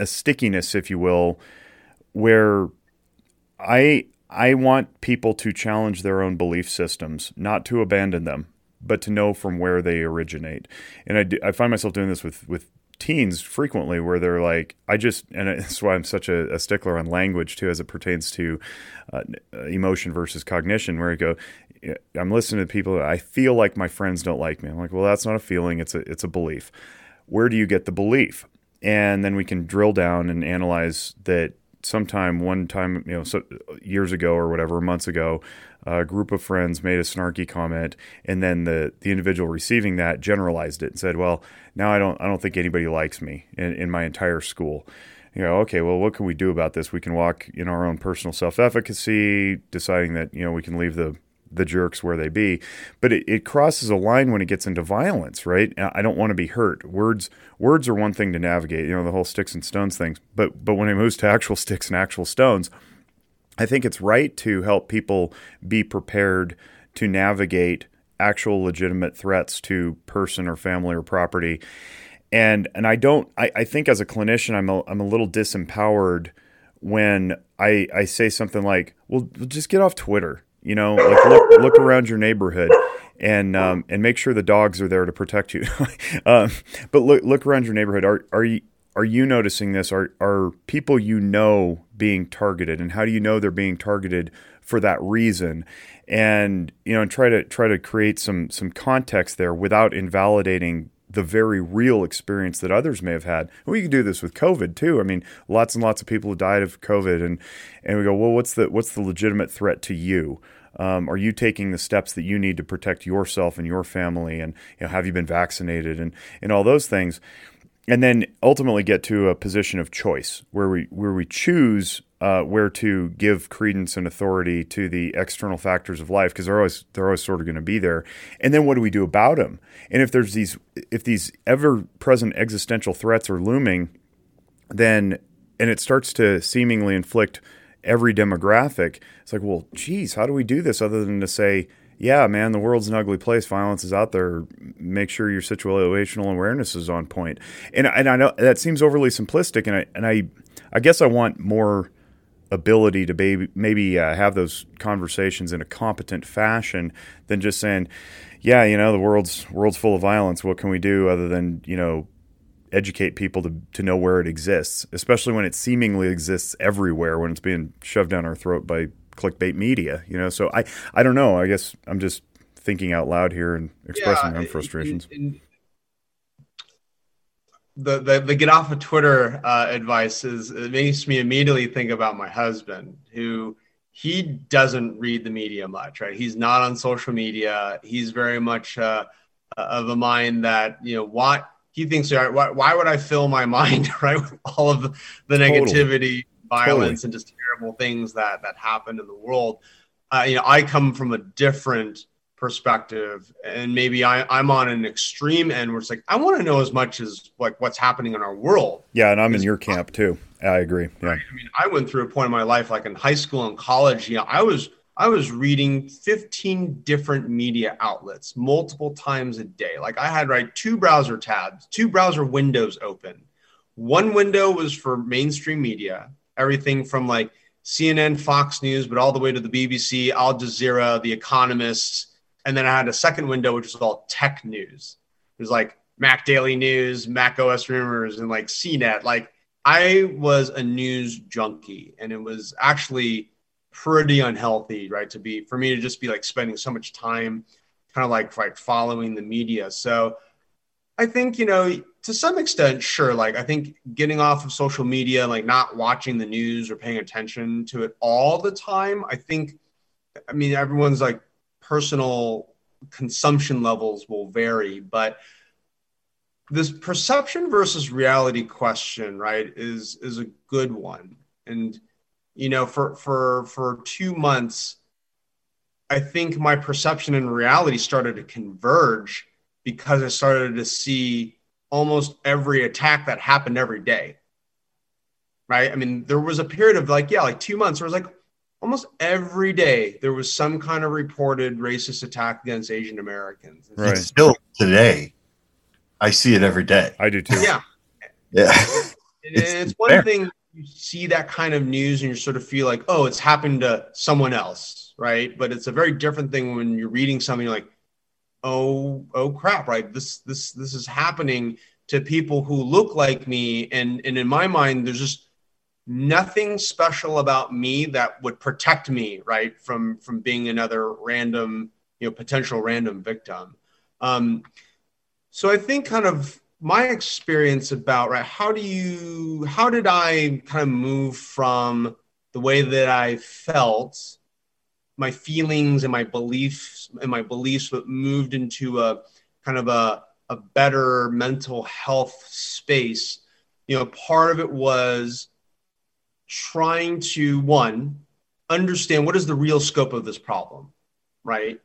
a stickiness, if you will, where I I want people to challenge their own belief systems, not to abandon them, but to know from where they originate. And I, do, I find myself doing this with with teens frequently where they're like i just and that's why i'm such a, a stickler on language too as it pertains to uh, emotion versus cognition where i go i'm listening to people i feel like my friends don't like me. I'm like well that's not a feeling it's a it's a belief. Where do you get the belief? And then we can drill down and analyze that sometime one time you know so years ago or whatever months ago a group of friends made a snarky comment and then the the individual receiving that generalized it and said well now i don't i don't think anybody likes me in, in my entire school. You know okay well what can we do about this? We can walk in our own personal self-efficacy deciding that you know we can leave the the jerks where they be. But it, it crosses a line when it gets into violence, right? I don't want to be hurt. Words words are one thing to navigate, you know, the whole sticks and stones things. But but when it moves to actual [laughs] sticks and actual stones, I think it's right to help people be prepared to navigate actual legitimate threats to person or family or property. And and I don't I, I think as a clinician I'm a, I'm a little disempowered when I I say something like, well just get off Twitter you know, like look look around your neighborhood and um, and make sure the dogs are there to protect you. [laughs] um, but look look around your neighborhood. Are are you are you noticing this? Are are people you know being targeted, and how do you know they're being targeted for that reason? And you know, and try to try to create some some context there without invalidating the very real experience that others may have had. We can do this with COVID too. I mean, lots and lots of people have died of COVID, and and we go, well, what's the what's the legitimate threat to you? Um, are you taking the steps that you need to protect yourself and your family? And you know, have you been vaccinated and and all those things? And then ultimately get to a position of choice where we where we choose uh, where to give credence and authority to the external factors of life because they're always they're always sort of going to be there. And then what do we do about them? And if there's these if these ever present existential threats are looming, then and it starts to seemingly inflict every demographic. It's like, well, geez, how do we do this other than to say, yeah, man, the world's an ugly place. Violence is out there. Make sure your situational awareness is on point. And and I know that seems overly simplistic, and I and I I guess I want more ability to maybe, maybe uh, have those conversations in a competent fashion than just saying, yeah, you know, the world's world's full of violence. What can we do other than you know educate people to to know where it exists, especially when it seemingly exists everywhere when it's being shoved down our throat by clickbait media. You know, so I I don't know. I guess I'm just thinking out loud here and expressing yeah, my own frustrations. In, in, the, the, the get off of Twitter uh, advice is it makes me immediately think about my husband who he doesn't read the media much, right? He's not on social media. He's very much uh, of a mind that you know what he thinks. Why, why would I fill my [laughs] mind right with all of the, the negativity, totally. violence, totally. and just terrible things that that happen in the world? Uh, you know, I come from a different perspective. And maybe I, i'm on an extreme end where it's like i want to know as much as like what's happening in our world. Yeah and i'm in your camp too. I agree yeah. Right? i mean i went through a point in my life like in high school and college you know i was i was reading 15 different media outlets multiple times a day. Like i had right two browser tabs two browser windows open. One window was for mainstream media everything from like cnn fox news but all the way to the bbc al jazeera the economist and then I had a second window, which was all tech news. It was like Mac Daily News, Mac OS Rumors, and like CNET. Like I was a news junkie, and it was actually pretty unhealthy, right? To be for me to just be like spending so much time kind of like like following the media. So I think, you know, to some extent, sure, like I think getting off of social media, like not watching the news or paying attention to it all the time, I think I mean everyone's like personal consumption levels will vary, but this perception versus reality question, right, is is a good one. And you know, for for for two months, I think my perception and reality started to converge because I started to see almost every attack that happened every day. Right. I mean, there was a period of like, yeah, like two months where I was like, almost every day there was some kind of reported racist attack against Asian Americans. Right. It's still today. I see it every day. I do too. Yeah. Yeah. [laughs] it's, it's one there. thing you see that kind of news and you sort of feel like, oh, it's happened to someone else, right? But it's a very different thing when you're reading something you're like, oh, oh crap, right? This this this is happening to people who look like me, and and in my mind, there's just nothing special about me that would protect me, right, from from being another random, you know, potential random victim. Um, so I think kind of my experience about right how do you how did i kind of move from the way that i felt my feelings and my beliefs and my beliefs but moved into a kind of a, a better mental health space you know part of it was trying to one understand what is the real scope of this problem right?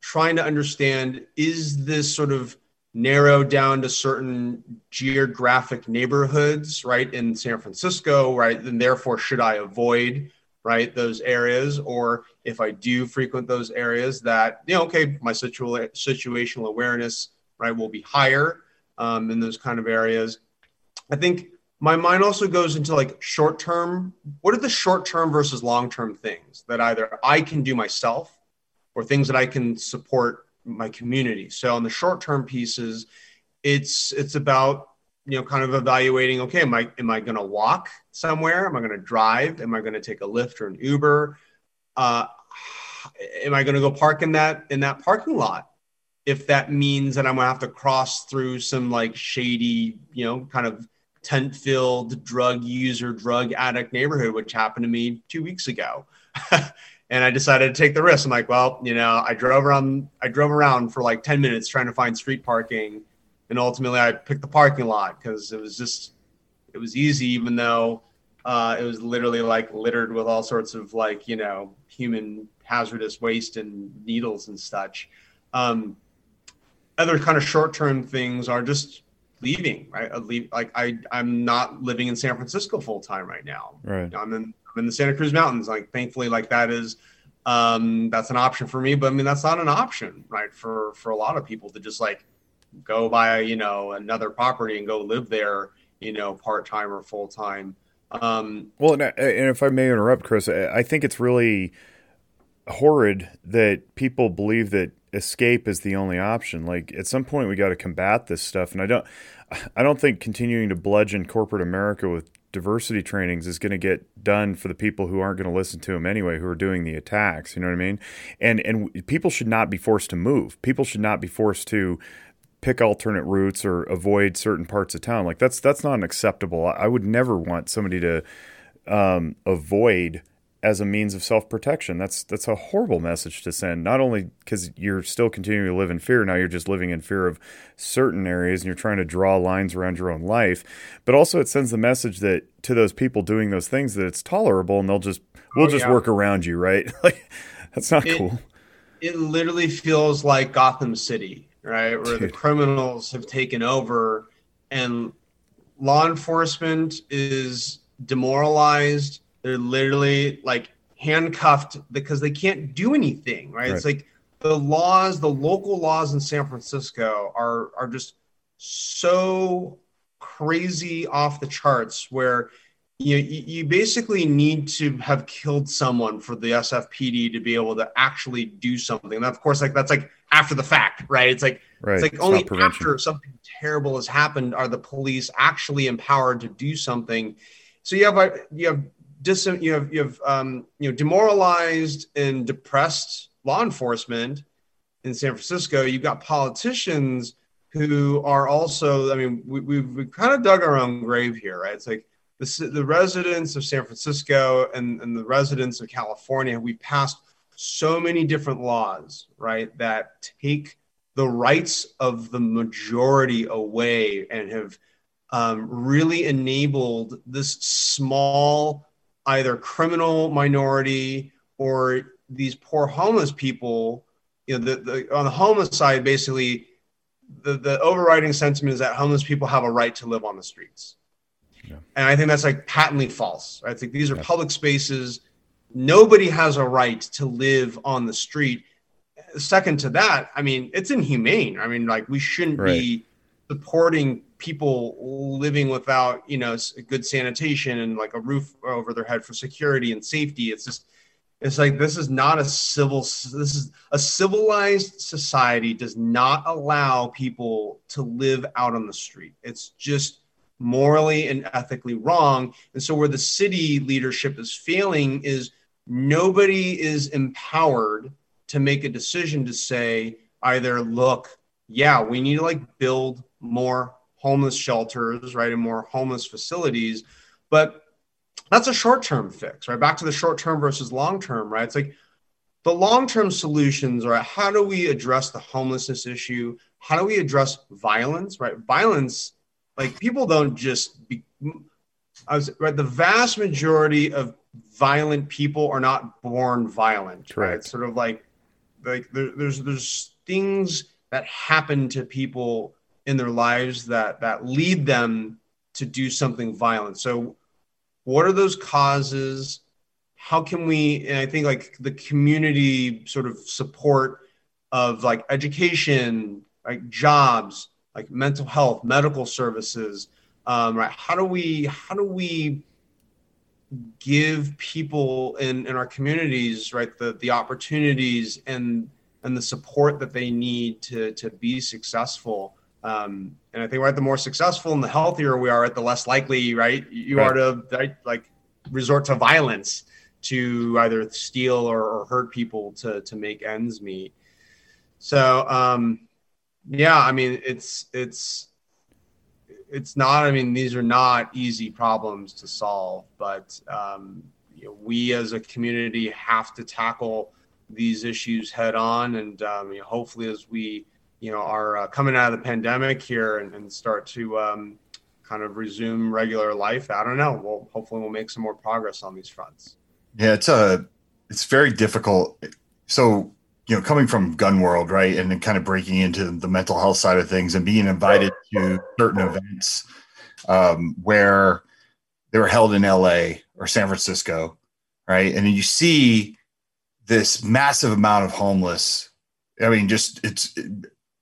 Trying to understand is this sort of narrowed down to certain geographic neighborhoods, right, in San Francisco, right, then therefore should I avoid, right, those areas, or if I do frequent those areas, that you know, okay, my situa- situational awareness, right, will be higher um, in those kind of areas. I think my mind also goes into like short term. What are the short term versus long term things that either I can do myself, or things that I can support my community. So on the short term pieces, it's it's about you know kind of evaluating. Okay, am I am I going to walk somewhere? Am I going to drive? Am I going to take a Lyft or an Uber? Uh, am I going to go park in that in that parking lot? If that means that I'm going to have to cross through some like shady, you know, kind of tent filled drug user, drug addict neighborhood, which happened to me two weeks ago. [laughs] and I decided to take the risk. I'm like, well, you know, I drove around, I drove around for like 10 minutes trying to find street parking, and ultimately I picked the parking lot because it was just, it was easy, even though uh, it was literally like littered with all sorts of like, you know, human hazardous waste and needles and such. Um, other kind of short-term things are just leaving, right? I leave, like I, I'm not living in San Francisco full time right now. Right. I'm in I'm in the Santa Cruz Mountains. Like, thankfully, like that is um, that's an option for me. But I mean, that's not an option, right? For for a lot of people to just like go buy, you know, another property and go live there, you know, part time or full time. Um, well, and, and if I may interrupt, Chris, I think it's really horrid that people believe that escape is the only option. Like at some point we got to combat this stuff and I don't I don't think continuing to bludgeon corporate America with diversity trainings is going to get done for the people who aren't going to listen to them anyway who are doing the attacks you know what i mean? And and people should not be forced to move. People should not be forced to pick alternate routes or avoid certain parts of town. Like that's that's not acceptable i would never want somebody to um, avoid as a means of self-protection. That's that's a horrible message to send. Not only because you're still continuing to live in fear, now you're just living in fear of certain areas and you're trying to draw lines around your own life, but also it sends the message that to those people doing those things that it's tolerable and they'll just we'll oh, just yeah. work around you, right? [laughs] like that's not it, cool. It literally feels like Gotham City, right? Where Dude. the criminals have taken over and law enforcement is demoralized they're literally like handcuffed because they can't do anything, right? right? It's like the laws, the local laws in San Francisco are are just so crazy off the charts where you, you basically need to have killed someone for the SFPD to be able to actually do something. And of course, like that's like after the fact, right? It's like right. it's like it's only after something terrible has happened are the police actually empowered to do something. So you have uh, you have dis- you have you have um, you know demoralized and depressed law enforcement in San Francisco. You've got politicians who are also. I mean, we, we've, we've kind of dug our own grave here, right? It's like the, the residents of San Francisco and, and the residents of California. We passed so many different laws, right, that take the rights of the majority away and have um, really enabled this small either criminal minority or these poor homeless people you know the, the on the homeless side basically the, the overriding sentiment is that homeless people have a right to live on the streets yeah. and i think that's like patently false i think these are yeah. public spaces nobody has a right to live on the street second to that i mean it's inhumane i mean like we shouldn't right. be supporting people living without you know good sanitation and like a roof over their head for security and safety. It's just it's like this is not a civil this is a civilized society does not allow people to live out on the street. It's just morally and ethically wrong. And so where the city leadership is failing is nobody is empowered to make a decision to say either look yeah we need to like build more homeless shelters, right, and more homeless facilities. But that's a short term fix, right? Back to the short term versus long term, right? It's like the long term solutions are how do we address the homelessness issue? How do we address violence, right? Violence, like people don't just be, I was right. The vast majority of violent people are not born violent, right? right? Sort of like, like there, there's there's things that happen to people in their lives that that lead them to do something violent. So what are those causes? How can we and I think like the community sort of support of like education, like jobs, like mental health, medical services, um, right? How do we how do we give people in, in our communities right the, the opportunities and and the support that they need to to be successful um, and I think right, the more successful and the healthier we are, at the less likely, right, you right. are to right, like resort to violence to either steal or, or, hurt people to to make ends meet. So um, yeah, I mean it's it's it's not. I mean these are not easy problems to solve, but um, you know, we as a community have to tackle these issues head on, and um, you know, hopefully as we you know are uh, coming out of the pandemic here and, and start to um, kind of resume regular life i don't know. We'll hopefully we'll make some more progress on these fronts. Yeah it's a it's very difficult. So you know coming from gun world right and then kind of breaking into the mental health side of things and being invited to certain events um, where they were held in la or san francisco right and you see this massive amount of homeless. I mean just it's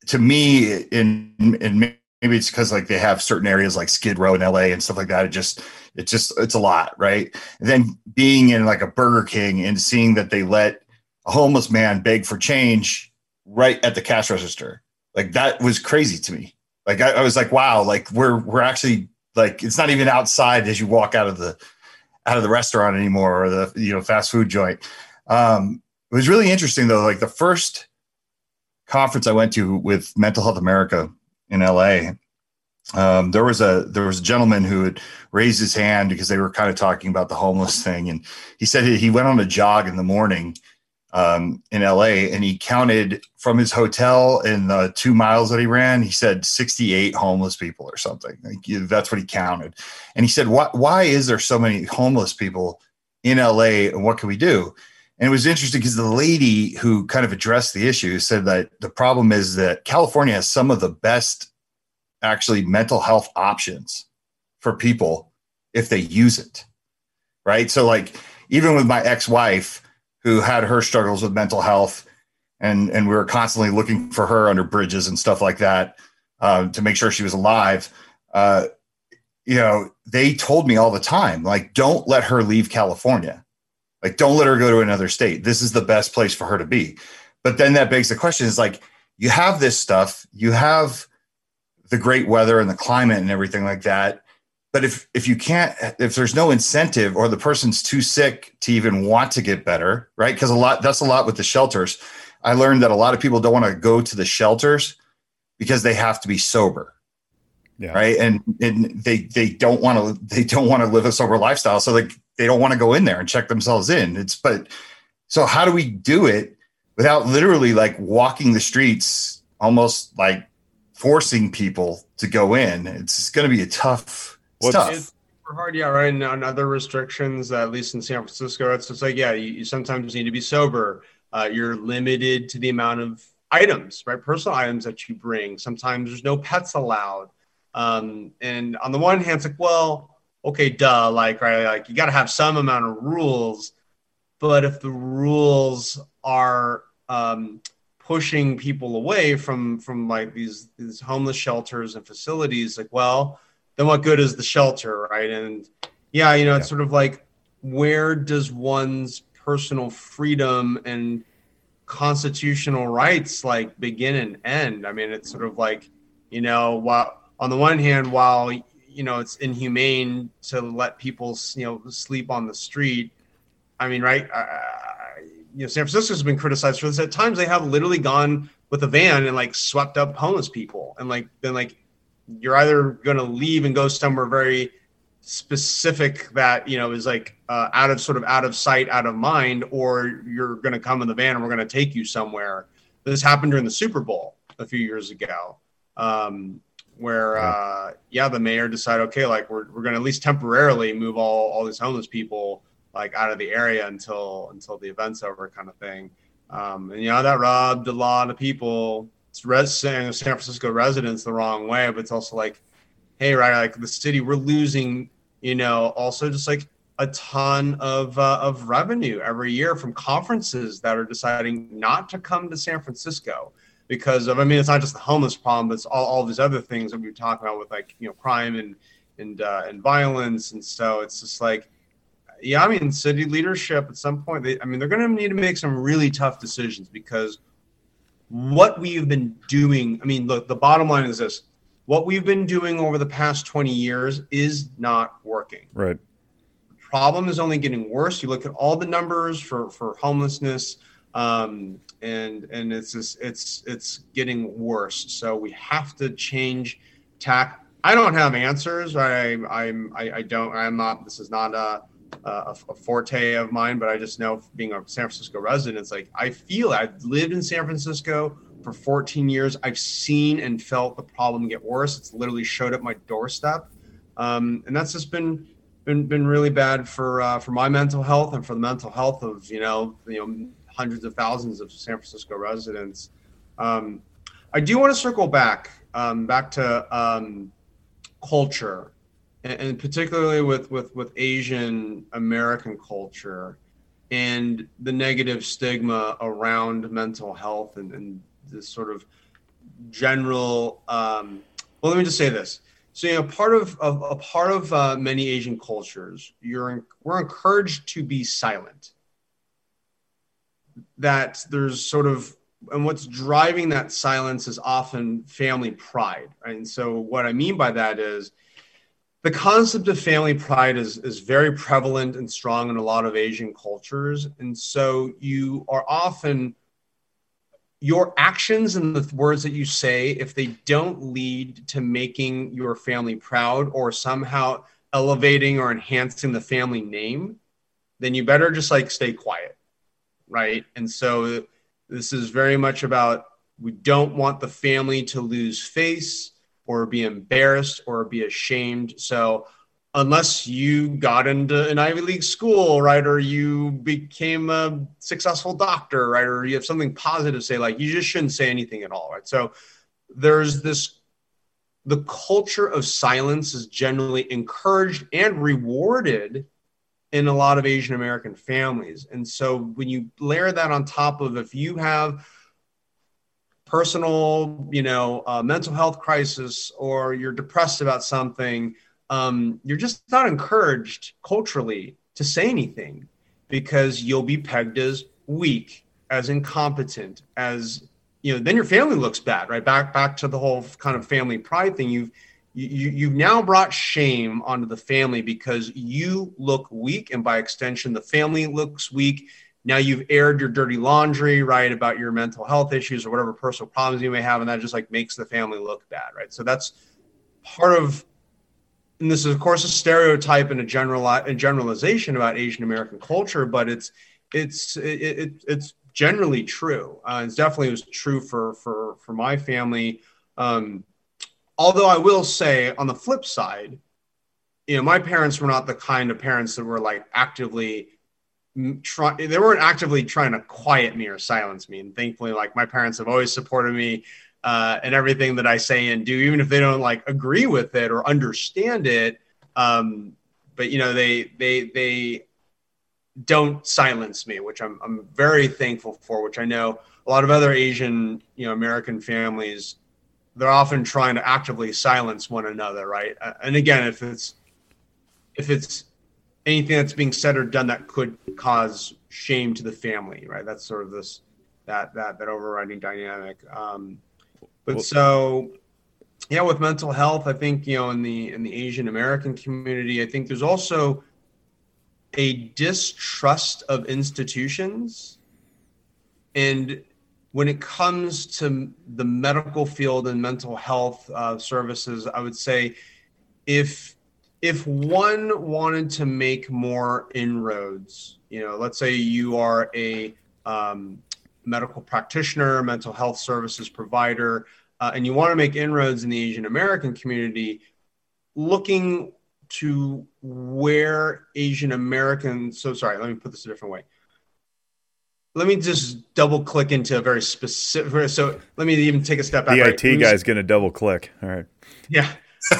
to me, in in maybe it's because like they have certain areas like Skid Row in LA and stuff like that. It just it just it's a lot, right? And then being in like a Burger King and seeing that they let a homeless man beg for change right at the cash register, like that was crazy to me. Like I, I was like, wow, like we're we're actually like it's not even outside as you walk out of the out of the restaurant anymore or the you know fast food joint. Um, it was really interesting though. Like the first conference I went to with Mental Health America in LA, um, there was a there was a gentleman who had raised his hand because they were kind of talking about the homeless thing, and he said he went on a jog in the morning um, in LA, and he counted from his hotel in the two miles that he ran. He said sixty eight homeless people or something. Like, that's what he counted, and he said, "Why why is there so many homeless people in LA, and what can we do?" And it was interesting because the lady who kind of addressed the issue said that the problem is that California has some of the best actually mental health options for people if they use it. Right. So, like, even with my ex wife who had her struggles with mental health, and, and we were constantly looking for her under bridges and stuff like that uh, to make sure she was alive. Uh, you know, they told me all the time, like, don't let her leave California like, don't let her go to another state. This is the best place for her to be. But then that begs the question is like, you have this stuff, you have the great weather and the climate and everything like that. But if if you can't, if there's no incentive or the person's too sick to even want to get better, right? Because a lot that's a lot with the shelters. I learned that a lot of people don't want to go to the shelters because they have to be sober. Yeah. Right. And and they they don't want to they don't want to live a sober lifestyle. So like they don't want to go in there and check themselves in. It's but so how do we do it without literally like walking the streets, almost like forcing people to go in? It's going to be a tough well, stuff. It's hard, yeah, right. And on other restrictions, at least in San Francisco, it's just like yeah, you, you sometimes need to be sober. Uh, you're limited to the amount of items, right? Personal items that you bring. Sometimes there's no pets allowed. Um, and on the one hand, it's like, well, okay, duh, like right, like you got to have some amount of rules, but if the rules are um, pushing people away from from like these these homeless shelters and facilities like well then what good is the shelter right? And yeah you know it's sort of like where does one's personal freedom and constitutional rights like begin and end? I mean it's sort of like you know while on the one hand while you know it's inhumane to let people you know sleep on the street i mean right uh, you know, San Francisco's been criticized for this. At times, they have literally gone with a van and like swept up homeless people, and like been like, you're either going to leave and go somewhere very specific that you know is like uh, out of sort of out of sight, out of mind, or you're going to come in the van and we're going to take you somewhere. This happened during the Super Bowl a few years ago. Um, where uh, yeah, the mayor decided, okay, like we're, we're going to at least temporarily move all, all these homeless people like out of the area until until the event's over, kind of thing. Um, and you know that robbed a lot of people, it's res- San Francisco residents, the wrong way. But it's also like, hey, right, like the city, we're losing, you know, also just like a ton of uh, of revenue every year from conferences that are deciding not to come to San Francisco because of I mean it's not just the homeless problem, but it's all, all these other things that we are talking about with like you know crime and and uh, and violence, and so it's just like yeah, I mean, city leadership at some point, they, I mean, they're going to need to make some really tough decisions because what we've been doing, I mean, look, the bottom line is this what we've been doing over the past 20 years is not working. Right. The problem is only getting worse. You look at all the numbers for, for homelessness, um, and and it's just, it's it's getting worse. So we have to change tack. I don't have answers. I I'm I, I don't. I'm not. This is not a a, a, forte of mine, but I just know being a San Francisco resident, it's like I feel I've lived in San Francisco for 14 years. I've seen and felt the problem get worse. It's literally showed up my doorstep, um, and that's just been been been really bad for uh, for my mental health and for the mental health of you know you know hundreds of thousands of San Francisco residents. Um, I do want to circle back um, back to um, culture and, and particularly with, with, with Asian American culture and the negative stigma around mental health and, and this sort of general um, well let me just say this so you know part of, of a part of uh, many asian cultures you're we're encouraged to be silent that there's sort of and what's driving that silence is often family pride right? and so what i mean by that is the concept of family pride is, is very prevalent and strong in a lot of Asian cultures. And so you are often, your actions and the words that you say, if they don't lead to making your family proud or somehow elevating or enhancing the family name, then you better just like stay quiet. Right. And so this is very much about we don't want the family to lose face or be embarrassed or be ashamed. So unless you got into an Ivy League school, right, or you became a successful doctor, right, or you have something positive to say, like you just shouldn't say anything at all, right? So there's this the culture of silence is generally encouraged and rewarded in a lot of Asian American families. And so when you layer that on top of if you have personal, you know, uh, mental health crisis or you're depressed about something, um, you're just not encouraged culturally to say anything because you'll be pegged as weak, as incompetent, as you know. Then your family looks bad, right? Back back to the whole kind of family pride thing. You've you, you've now brought shame onto the family because you look weak, and by extension, the family looks weak now you've aired your dirty laundry, right, about your mental health issues or whatever personal problems you may have, and that just like makes the family look bad, right? So that's part of, and this is of course a stereotype and a general a generalization about Asian American culture, but it's it's it, it it's generally true. Uh, it's definitely was true for for for my family. Um, although I will say, on the flip side, you know, my parents were not the kind of parents that were like actively try they weren't actively trying to quiet me or silence me and thankfully like my parents have always supported me uh, and everything that i say and do even if they don't like agree with it or understand it um, but you know they they they don't silence me, which I'm I'm very thankful for. Which I know a lot of other Asian, you know, American families, they're often trying to actively silence one another, right? And again, if it's if it's anything that's being said or done that could cause shame to the family, right? That's sort of this that that that overriding dynamic. Um, but well, so yeah, with mental health, I think you know in the in the Asian American community, I think there's also a distrust of institutions, and when it comes to the medical field and mental health uh, services, I would say if if one wanted to make more inroads, you know, let's say you are a um, medical practitioner, mental health services provider, uh, and you want to make inroads in the Asian American community, looking to where Asian Americans, so sorry, let me put this a different way. Let me just double click into a very specific. So let me even take a step back. The right? IT guy is going to double click. All right. Yeah. [laughs]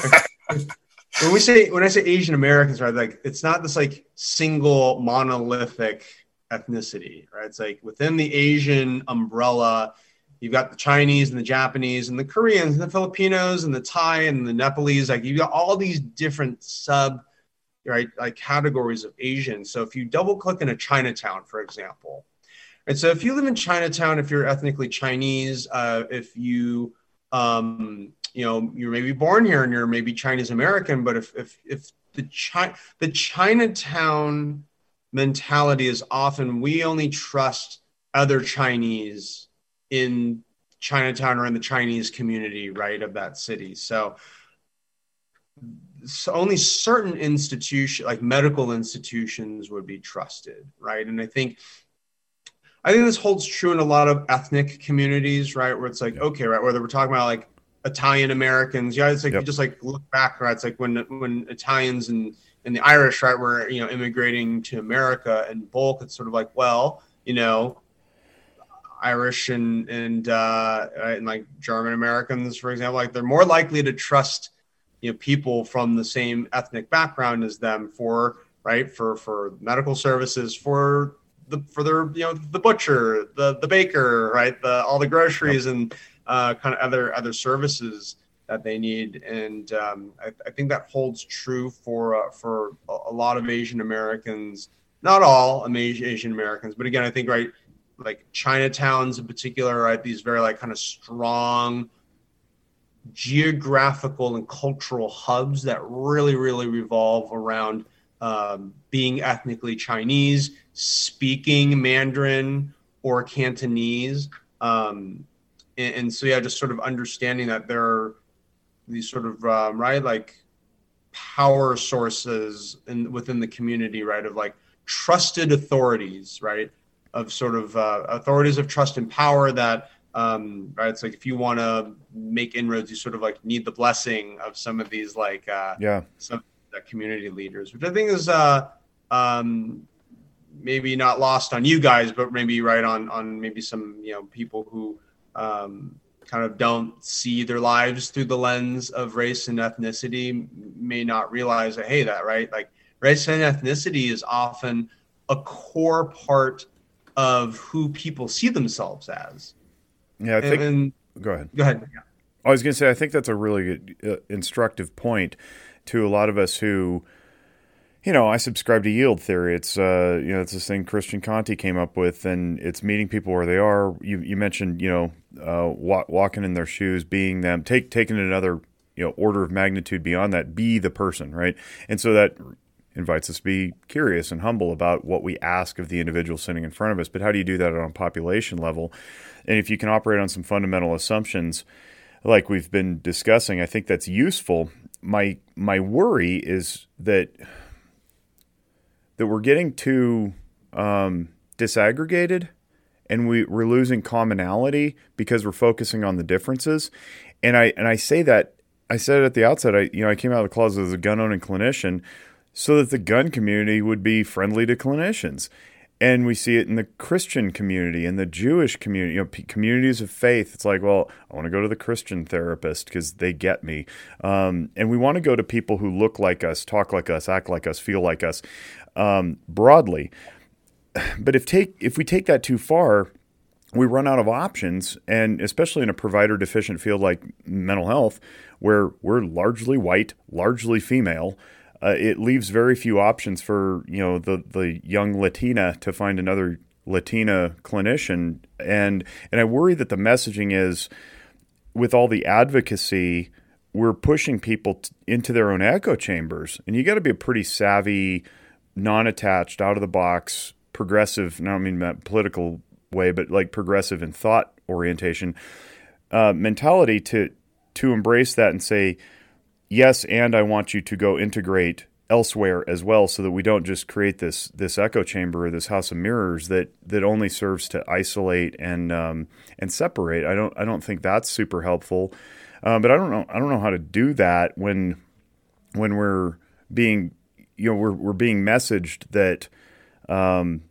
when we say when I say Asian Americans, right? Like it's not this like single monolithic ethnicity, right? It's like within the Asian umbrella, you've got the Chinese and the Japanese and the Koreans and the Filipinos and the Thai and the Nepalese. Like you've got all these different sub, right, like categories of Asian. So if you double click in a Chinatown, for example, and so if you live in Chinatown, if you're ethnically Chinese, uh, if you um, you know you're maybe born here and you're maybe Chinese American, but if if if the Chi- the Chinatown mentality is often we only trust other Chinese in Chinatown or in the Chinese community, right, of that city. So, so only certain institutions, like medical institutions, would be trusted, right? And I think I think this holds true in a lot of ethnic communities, right? Where it's like, okay, right, whether we're talking about like Italian Americans, yeah, it's like yep. you just like look back, right? It's like when when Italians and and the Irish, right, were you know immigrating to America in bulk. It's sort of like, well, you know, Irish and and uh, and like German Americans, for example, like they're more likely to trust you know people from the same ethnic background as them for right for for medical services for the for their you know the butcher the the baker right the all the groceries yep. and uh, kind of other other services that they need and um, I, I, think that holds true for uh, for a lot of Asian Americans not all Asian Americans but again I think right like Chinatowns in particular, right? These very like kind of strong geographical and cultural hubs that really, really revolve around um, being ethnically Chinese, speaking Mandarin or Cantonese. Um, and, and, so, yeah, just sort of understanding that there are these sort of, um, right, like power sources in, within the community, right, of like trusted authorities, right? of sort of uh, authorities of trust and power that um, right it's like if you want to make inroads you sort of like need the blessing of some of these like uh, yeah some uh, community leaders which i think is uh, um, maybe not lost on you guys but maybe right on on maybe some you know people who um, kind of don't see their lives through the lens of race and ethnicity may not realize that hey that right like race and ethnicity is often a core part of who people see themselves as. Yeah, I think. And, go ahead. Go ahead. Yeah. I was going to say, I think that's a really good, uh, instructive point to a lot of us who, you know, I subscribe to yield theory. It's, uh, you know, it's this thing Christian Conti came up with, and it's meeting people where they are. You, you mentioned, you know, uh, walk, walking in their shoes, being them, take taking another, you know, order of magnitude beyond that. Be the person, right? And so that invites us to be curious and humble about what we ask of the individual sitting in front of us. But how do you do that on a population level? And if you can operate on some fundamental assumptions, like we've been discussing, I think that's useful. My my worry is that that we're getting too um, disaggregated, and we, we're losing commonality because we're focusing on the differences. And I and I say that I said it at the outset, I you know I came out of the closet as a gun owning clinician so that the gun community would be friendly to clinicians. And we see it in the Christian community, in the Jewish community, you know, p- communities of faith. It's like, well, I want to go to the Christian therapist because they get me. Um, and we want to go to people who look like us, talk like us, act like us, feel like us um, broadly. [sighs] but if take if we take that too far, we run out of options, and especially in a provider deficient field like mental health, where we're largely white, largely female. Uh, it leaves very few options for you know the the young Latina to find another Latina clinician, and and I worry that the messaging is with all the advocacy, we're pushing people t- into their own echo chambers, and you got to be a pretty savvy, non-attached, out of the box, progressive. Not I mean that political way, but like progressive in thought orientation uh, mentality to to embrace that and say yes, and I want you to go integrate elsewhere as well, so that we don't just create this this echo chamber or this house of mirrors that that only serves to isolate and um, and separate. I don't I don't think that's super helpful. Uh, but I don't know I don't know how to do that when when we're being you know we're we're being messaged that um,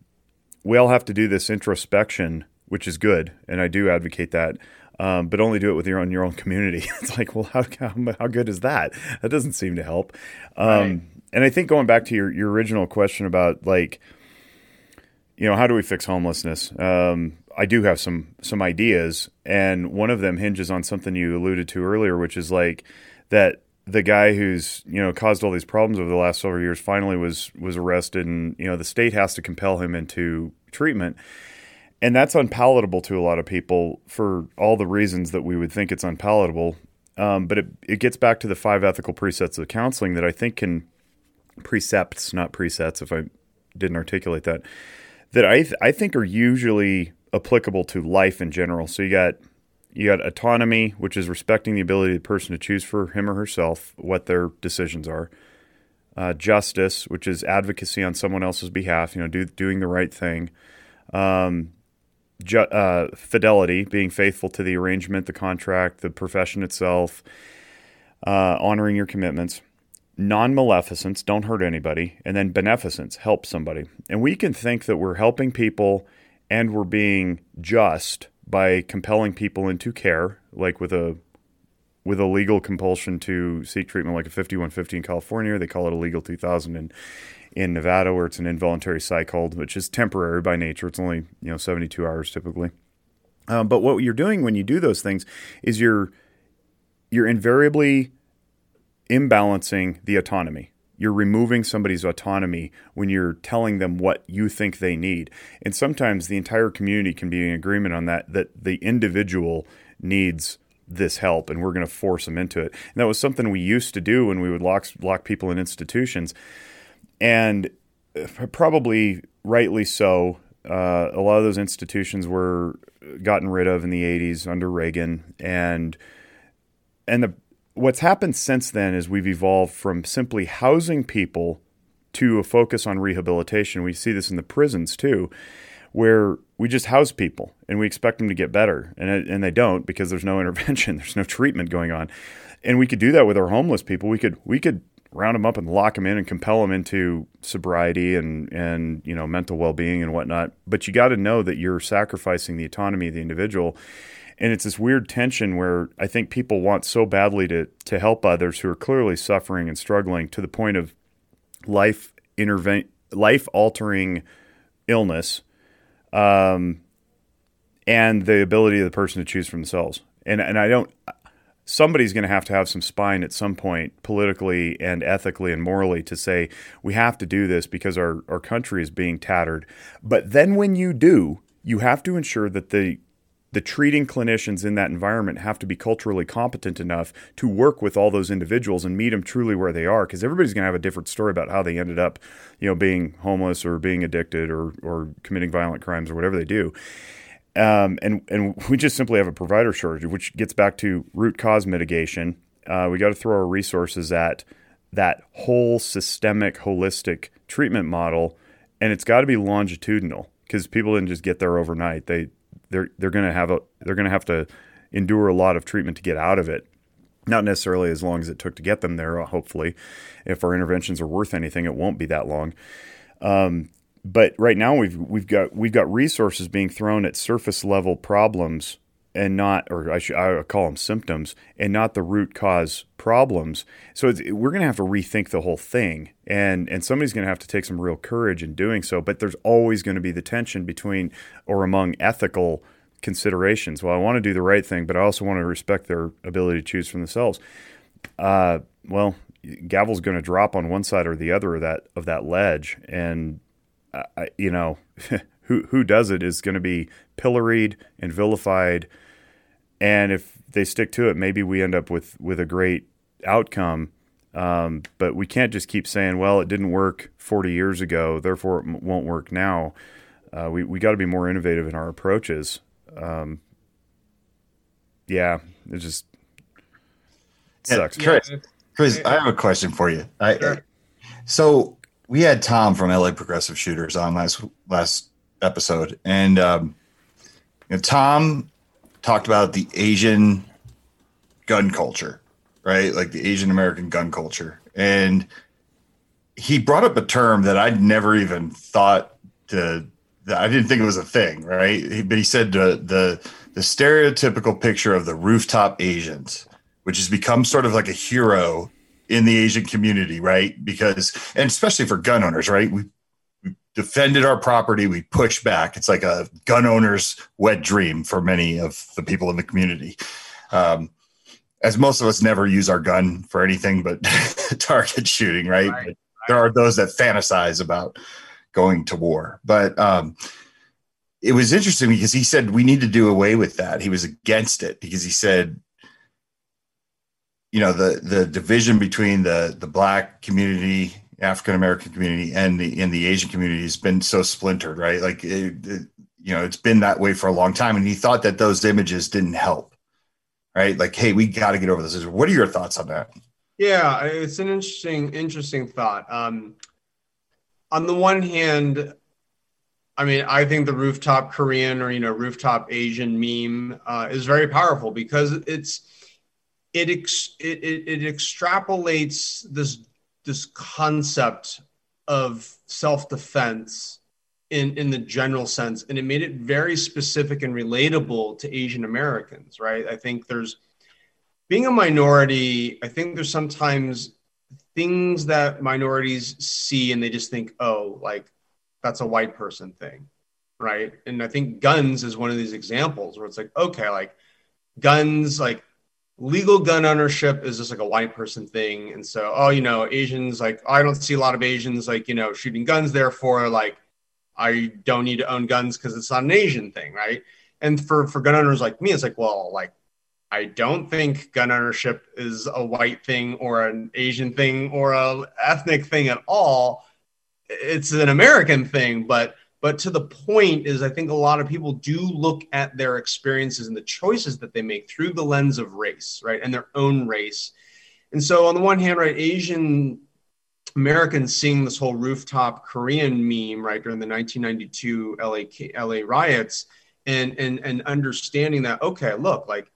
we all have to do this introspection, which is good, and I do advocate that. Um, but only do it with your own your own community. [laughs] it's like, well, how, how, how good is that? That doesn't seem to help. Um, right. And I think going back to your your original question about like, you know, how do we fix homelessness? Um, I do have some some ideas, and one of them hinges on something you alluded to earlier, which is like that the guy who's you know caused all these problems over the last several years finally was was arrested, and you know the state has to compel him into treatment, and that's unpalatable to a lot of people for all the reasons that we would think it's unpalatable. Um, but it it gets back to the five ethical precepts of counseling that I think can precepts, not presets, if I didn't articulate that, that I th- I think are usually applicable to life in general. So you got you got autonomy, which is respecting the ability of the person to choose for him or herself what their decisions are. Uh, justice, which is advocacy on someone else's behalf, you know, do, doing the right thing. Um, ju- uh, fidelity, being faithful to the arrangement, the contract, the profession itself, uh, honoring your commitments. Non maleficence, don't hurt anybody. And then beneficence, help somebody. And we can think that we're helping people and we're being just by compelling people into care, like with a with a legal compulsion to seek treatment, like a 5150 in California. They call it a legal 2000 in in Nevada, where it's an involuntary psych hold, which is temporary by nature. It's only you know 72 hours typically. Um, but what you're doing when you do those things is you're you're invariably imbalancing the autonomy. You're removing somebody's autonomy when you're telling them what you think they need. And sometimes the entire community can be in agreement on that, that the individual needs this help and we're going to force them into it. And that was something we used to do when we would lock, lock people in institutions. And uh, probably rightly so. Uh, a lot of those institutions were gotten rid of in the 80s under Reagan. And, and the, what's happened since then is we've evolved from simply housing people to a focus on rehabilitation. We see this in the prisons too, where we just house people and we expect them to get better, and and they don't because there's no [laughs] intervention, there's no treatment going on, and we could do that with our homeless people. We could we could round them up and lock them in and compel them into sobriety and and you know mental well being and whatnot. But you got to know that you're sacrificing the autonomy of the individual and it's this weird tension where I think people want so badly to to help others who are clearly suffering and struggling to the point of life intervent life altering illness, um, and the ability of the person to choose for themselves. And and I don't. Somebody's going to have to have some spine at some point, politically and ethically and morally, to say we have to do this because our, our country is being tattered. But then when you do, you have to ensure that the the treating clinicians in that environment have to be culturally competent enough to work with all those individuals and meet them truly where they are because everybody's going to have a different story about how they ended up you know being homeless or being addicted or or committing violent crimes or whatever they do um, and and we just simply have a provider shortage which gets back to root cause mitigation uh, we got to throw our resources at that whole systemic holistic treatment model and it's got to be longitudinal because people didn't just get there overnight they they're they're going to have a they're to have to endure a lot of treatment to get out of it. Not necessarily as long as it took to get them there. Hopefully, if our interventions are worth anything, it won't be that long. Um, but right now we've we've got we've got resources being thrown at surface level problems and not, or I should I call them symptoms, and not the root cause problems. So we're going to have to rethink the whole thing, and and somebody's going to have to take some real courage in doing so. But there's always going to be the tension between or among ethical considerations. Well, I want to do the right thing, but I also want to respect their ability to choose for themselves. Uh, well, gavel's going to drop on one side or the other of that of that ledge, and uh, you know. [laughs] who who does it is going to be pilloried and vilified. And if they stick to it, maybe we end up with with a great outcome. Um, but we can't just keep saying, "Well, it didn't work 40 years ago, therefore it won't work now." Uh, we we got to be more innovative in our approaches. Um, yeah, it just it sucks. Chris, Chris, I have a question for you. I, sure. so we had Tom from LA Progressive Shooters on last last episode, and um, you know, Tom talked about the Asian gun culture, right? Like the Asian American gun culture, and he brought up a term that I'd never even thought to. I didn't think it was a thing, right? But he said the, the the stereotypical picture of the rooftop Asians, which has become sort of like a hero in the Asian community, right? Because, and especially for gun owners, right? We defended our property. We pushed back. It's like a gun owner's wet dream for many of the people in the community. Um, as most of us never use our gun for anything but [laughs] target shooting, right? right, right. There are those that fantasize about going to war. But um, it was interesting because he said we need to do away with that. He was against it because he said, you know, the the division between the the black community African American community and the in the Asian community has been so splintered, right? Like it, it, you know, it's been that way for a long time, and he thought that those images didn't help, right? Like, hey, we got to get over this. What are your thoughts on that? Yeah, it's an interesting interesting thought. Um, on the one hand, I mean, I think the rooftop Korean or you know rooftop Asian meme uh, is very powerful because it's it, ex, it, it, it extrapolates this this concept of self-defense in in the general sense and it made it very specific and relatable to asian americans right? I think there's being a minority i think there's sometimes things that minorities see and they just think oh like that's a white person thing right? And i think guns is one of these examples where it's like okay like guns like legal gun ownership is just like a white person thing. And so oh you know asians like i don't see a lot of asians like you know shooting guns. Therefore like i don't need to own guns because it's not an asian thing right? And for for gun owners like me it's like well like i don't think gun ownership is a white thing or an asian thing or a ethnic thing at all. It's an american thing but but to the point is, I think a lot of people do look at their experiences and the choices that they make through the lens of race, right, and their own race. And so, on the one hand, right, Asian Americans seeing this whole rooftop Korean meme, right, during the 1992 LA, LA riots, and, and, and understanding that, okay, look, like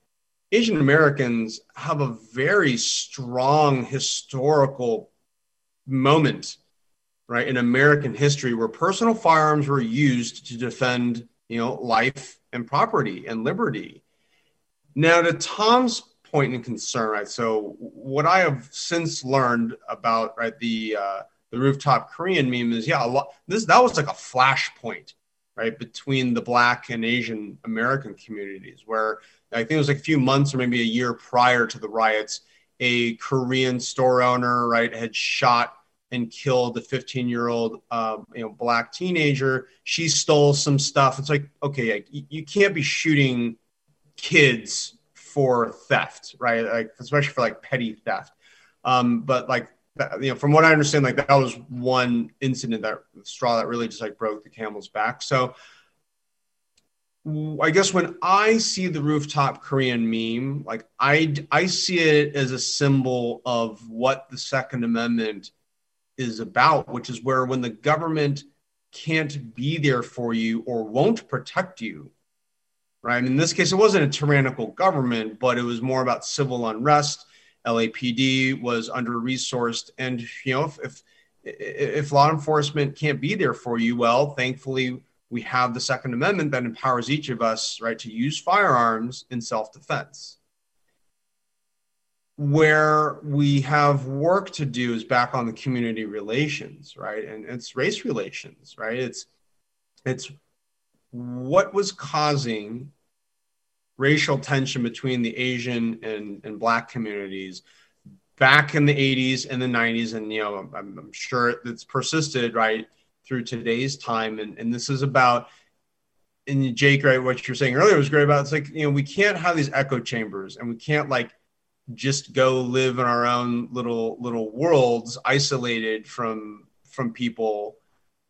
Asian Americans have a very strong historical moment right, in American history where personal firearms were used to defend, you know, life and property and liberty. Now, to Tom's point and concern, right? So, what I have since learned about right the uh, the rooftop Korean meme is, yeah, a lot. This that was like a flashpoint, right, between the Black and Asian American communities, where I think it was like a few months or maybe a year prior to the riots, a Korean store owner, right, had shot and killed a 15 year old um, you know black teenager. She stole some stuff. It's like okay like, you can't be shooting kids for theft right? Like especially for like petty theft. Um, but like you know from what i understand like that was one incident that straw that really just like broke the camel's back. So I guess when I see the rooftop Korean meme, like I I see it as a symbol of what the Second Amendment is about, which is where when the government can't be there for you or won't protect you, right? in this case, it wasn't a tyrannical government, but it was more about civil unrest. LAPD was under resourced, and you know if, if if law enforcement can't be there for you, well, thankfully we have the Second Amendment that empowers each of us, right, to use firearms in self defense. Where we have work to do is back on the community relations, right? And it's race relations, right? It's it's what was causing racial tension between the Asian and, and black communities back in the 80s and the 90s and you know I'm, I'm sure it's persisted right through today's time. And, and this is about, and Jake, right, what you're saying earlier was great about it's like, you know, we can't have these echo chambers and we can't like just go live in our own little little worlds isolated from from people.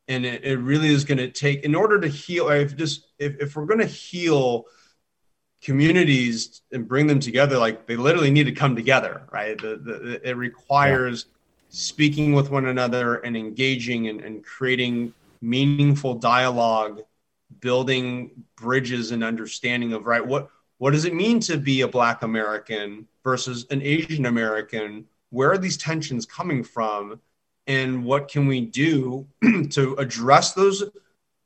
And it, it really is going to take in order to heal if just if, if we're going to heal communities and bring them together like they literally need to come together right? The, the, it requires speaking with one another and engaging and, and creating meaningful dialogue building bridges and understanding of right what what does it mean to be a black american versus an asian american? Where are these tensions coming from? And what can we do [clears throat] to address those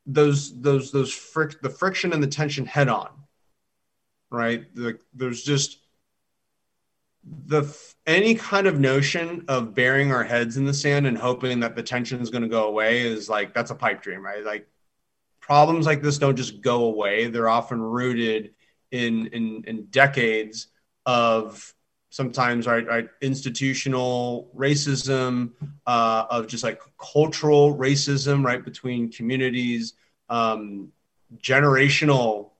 those those those fric- the friction and the tension head on right? The, there's just the any kind of notion of burying our heads in the sand and hoping that the tension is going to go away is like that's a pipe dream right? Like problems like this don't just go away. They're often rooted in in, in decades of sometimes right, right institutional racism uh, of just like cultural racism right between communities um, generational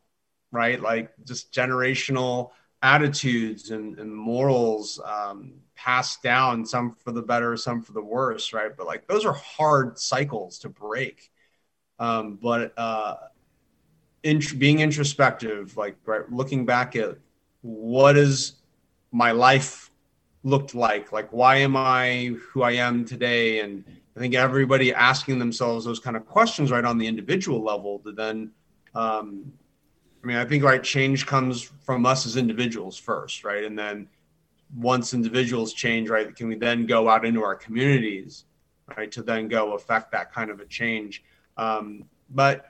right like just generational attitudes and, and morals um, passed down, some for the better, some for the worse, right? But like those are hard cycles to break. Um, but uh, int- being introspective, like right, looking back at what is my life looked like, like why am I who I am today, and I think everybody asking themselves those kind of questions right on the individual level to then um, I mean, I think right change comes from us as individuals first, right? And then once individuals change, right, can we then go out into our communities, right, to then go affect that kind of a change? Um, but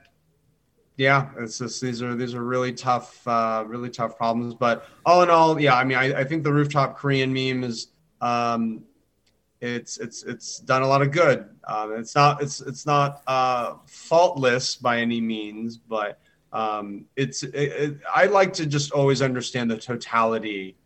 yeah, it's just these are these are really tough, uh, really tough problems. But all in all, yeah, I mean, I, I think the rooftop Korean meme is um, it's it's it's done a lot of good. Um, it's not it's it's not uh, faultless by any means, but um, it's it, it, I like to just always understand the totality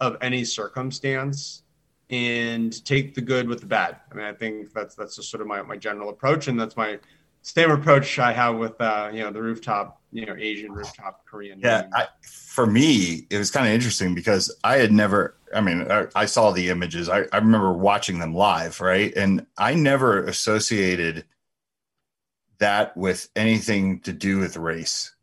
of any circumstance and take the good with the bad. I mean, I think that's that's just sort of my, my general approach, and that's my same approach I have with uh, you know the rooftop, you know, Asian rooftop Korean. Yeah, I, for me, it was kind of interesting because I had never. I mean, I, I saw the images. I, I remember watching them live, right, and I never associated that with anything to do with race.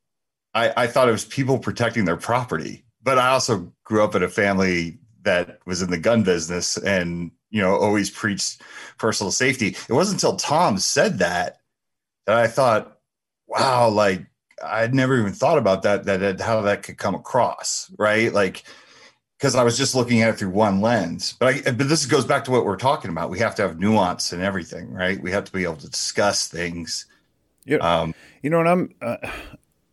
I, I thought it was people protecting their property, but I also grew up in a family that was in the gun business and you know always preached personal safety. It wasn't until Tom said that that I thought, wow, like I'd never even thought about that that how that could come across, right? Like because I was just looking at it through one lens. But I, but this goes back to what we're talking about. We have to have nuance and everything, right? We have to be able to discuss things yeah. Um, you know, and I'm uh,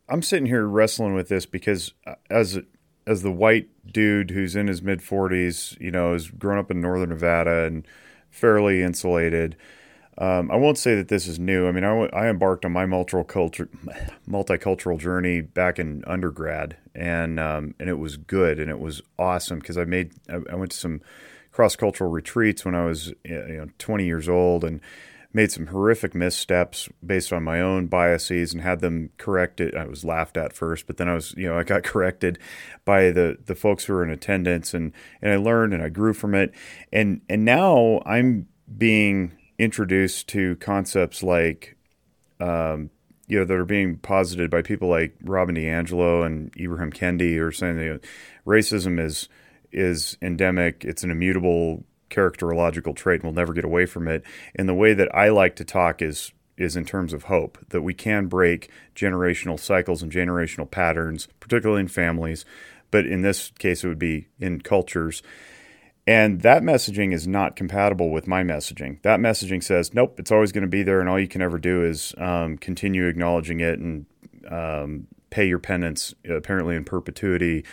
I'm sitting here wrestling with this because uh, as as the white dude who's in his mid 40s, you know, has grown up in northern Nevada and fairly insulated. Um, I won't say that this is new. I mean, I, I embarked on my multicultural [laughs] multicultural journey back in undergrad, and um, and it was good and it was awesome because I made I, I went to some cross cultural retreats when I was you know 20 years old and made some horrific missteps based on my own biases and had them corrected. I was laughed at first, but then I was, you know, I got [laughs] corrected by the the folks who were in attendance, and and I learned and I grew from it, and and now I'm being introduced to concepts like. Um, you know, that are being posited by people like Robin DiAngelo and Ibrahim Kendi, or saying that you know, racism is is endemic. It's an immutable characterological trait and we'll never get away from it. And the way that I like to talk is is in terms of hope that we can break generational cycles and generational patterns, particularly in families, but in this case it would be in cultures. And that messaging is not compatible with my messaging. That messaging says, nope, it's always going to be there, and all you can ever do is um, continue acknowledging it and um, pay your penance, apparently in perpetuity.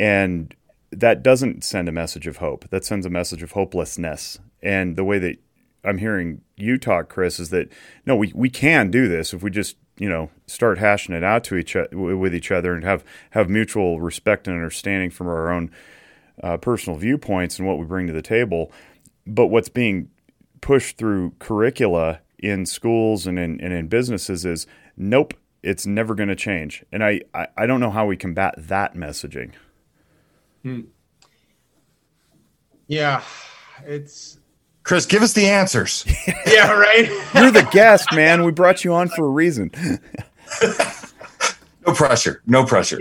And that doesn't send a message of hope. That sends a message of hopelessness. And the way that I'm hearing you talk, Chris, is that no, we, we can do this if we just you know start hashing it out to each with each other and have have mutual respect and understanding from our own uh, personal viewpoints and what we bring to the table. But what's being pushed through curricula in schools and in, and in businesses is nope, it's never going to change. And I, I, I, don't know how we combat that messaging. Hmm. Yeah, it's. Chris, give us the answers. [laughs] [laughs] yeah, right. You're the guest, man. We brought you on for a reason. [laughs] no pressure. No pressure.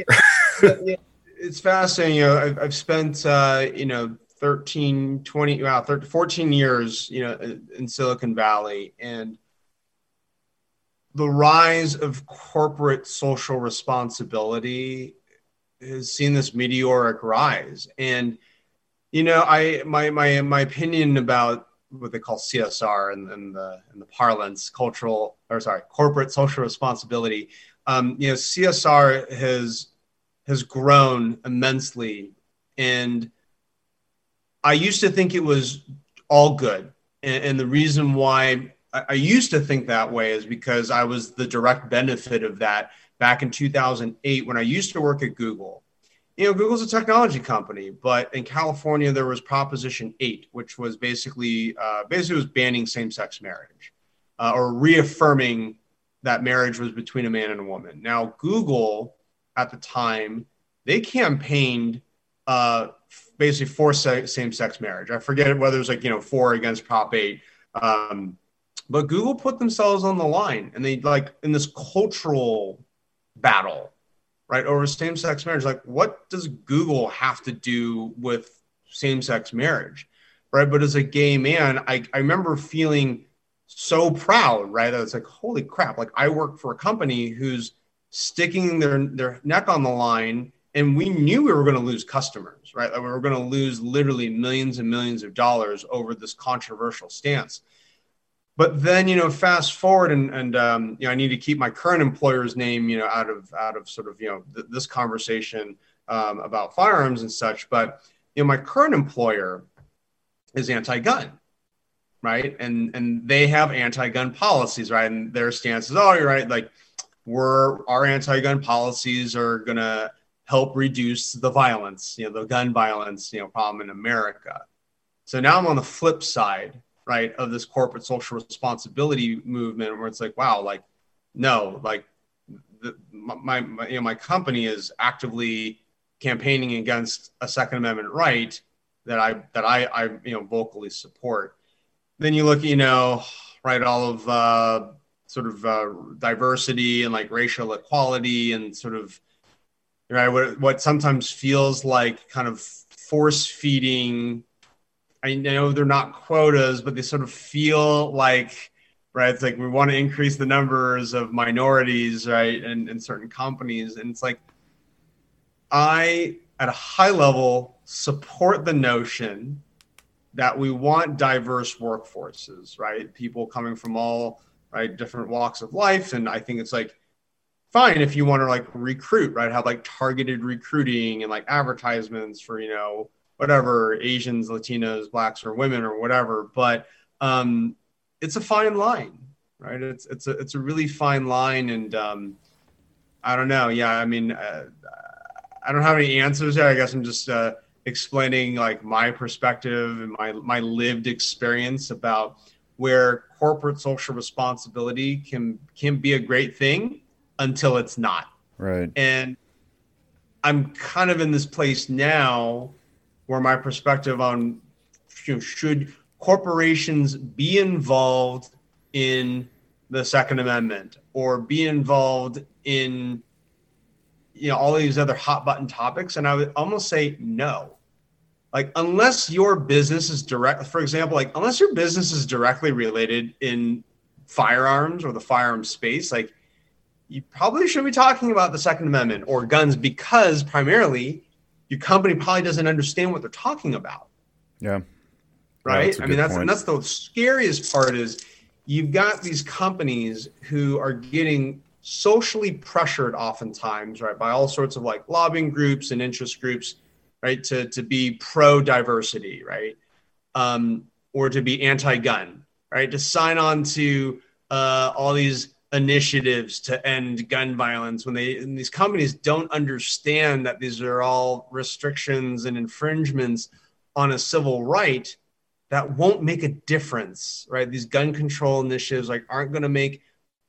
Yeah, yeah, it's fascinating. You know, I've, I've spent, uh, you know, 13, 20, wow, 13, 14 years, you know, in Silicon Valley. And the rise of corporate social responsibility has seen this meteoric rise. And, you know, I, my, my, my opinion about what they call CSR and, and the, and the parlance, cultural, or sorry, corporate social responsibility. Um, you know, CSR has has grown immensely. And I used to think it was all good. And, and the reason why I, I used to think that way is because I was the direct benefit of that back in 2008 when I used to work at Google. You know, Google's a technology company, but in California there was Proposition 8, which was basically uh, basically was banning same-sex marriage uh, or reaffirming that marriage was between a man and a woman. Now, Google at the time, they campaigned uh, basically for same sex marriage. I forget whether it was like, you know, four against Prop 8. Um, but Google put themselves on the line and they like in this cultural battle, right, over same sex marriage. Like, what does Google have to do with same sex marriage? Right. But as a gay man, I, I remember feeling so proud, right? I was like, holy crap, like I work for a company who's sticking their their neck on the line and we knew we were going to lose customers right? Like we were going to lose literally millions and millions of dollars over this controversial stance. But then you know fast forward and and um, you know i need to keep my current employer's name you know out of out of sort of you know th- this conversation um, about firearms and such. But you know my current employer is anti-gun right? And and they have anti-gun policies right? And their stance is oh you're right? Like we're our anti-gun policies are going to help reduce the violence, you know, the gun violence, you know, problem in America. So now I'm on the flip side, right, of this corporate social responsibility movement where it's like, wow, like, no, like, the, my, my, you know, my company is actively campaigning against a Second Amendment right that I that I, I you know vocally support. Then you look, you know, right, all of uh, sort of uh, diversity and like racial equality and sort of right what, what sometimes feels like kind of force feeding. I know they're not quotas but they sort of feel like right it's like we want to increase the numbers of minorities right and, in certain companies. And it's like i at a high level support the notion that we want diverse workforces right? People coming from all right? Different walks of life. And I think it's like fine if you want to like recruit, right? Have like targeted recruiting and like advertisements for, you know, whatever Asians, Latinos, blacks, or women or whatever. But um, it's a fine line, right? It's it's a it's a really fine line, and um, I don't know. Yeah, I mean, uh, I don't have any answers there. I guess I'm just uh, explaining like my perspective and my my lived experience about where corporate social responsibility can can be a great thing until it's not. Right. And I'm kind of in this place now where my perspective on you know, should corporations be involved in the Second Amendment or be involved in you know all these other hot button topics, and I would almost say no like unless your business is direct for example like unless your business is directly related in firearms or the firearm space like you probably should be talking about the second amendment or guns because primarily your company probably doesn't understand what they're talking about Yeah. Right. Yeah, I mean, that's point. and that's the scariest part is you've got these companies who are getting socially pressured oftentimes, right, by all sorts of like lobbying groups and interest groups, right, to to be pro diversity, right, um, or to be anti gun, right, to sign on to uh, all these initiatives to end gun violence when they these companies don't understand that these are all restrictions and infringements on a civil right that won't make a difference right? These gun control initiatives like aren't going to make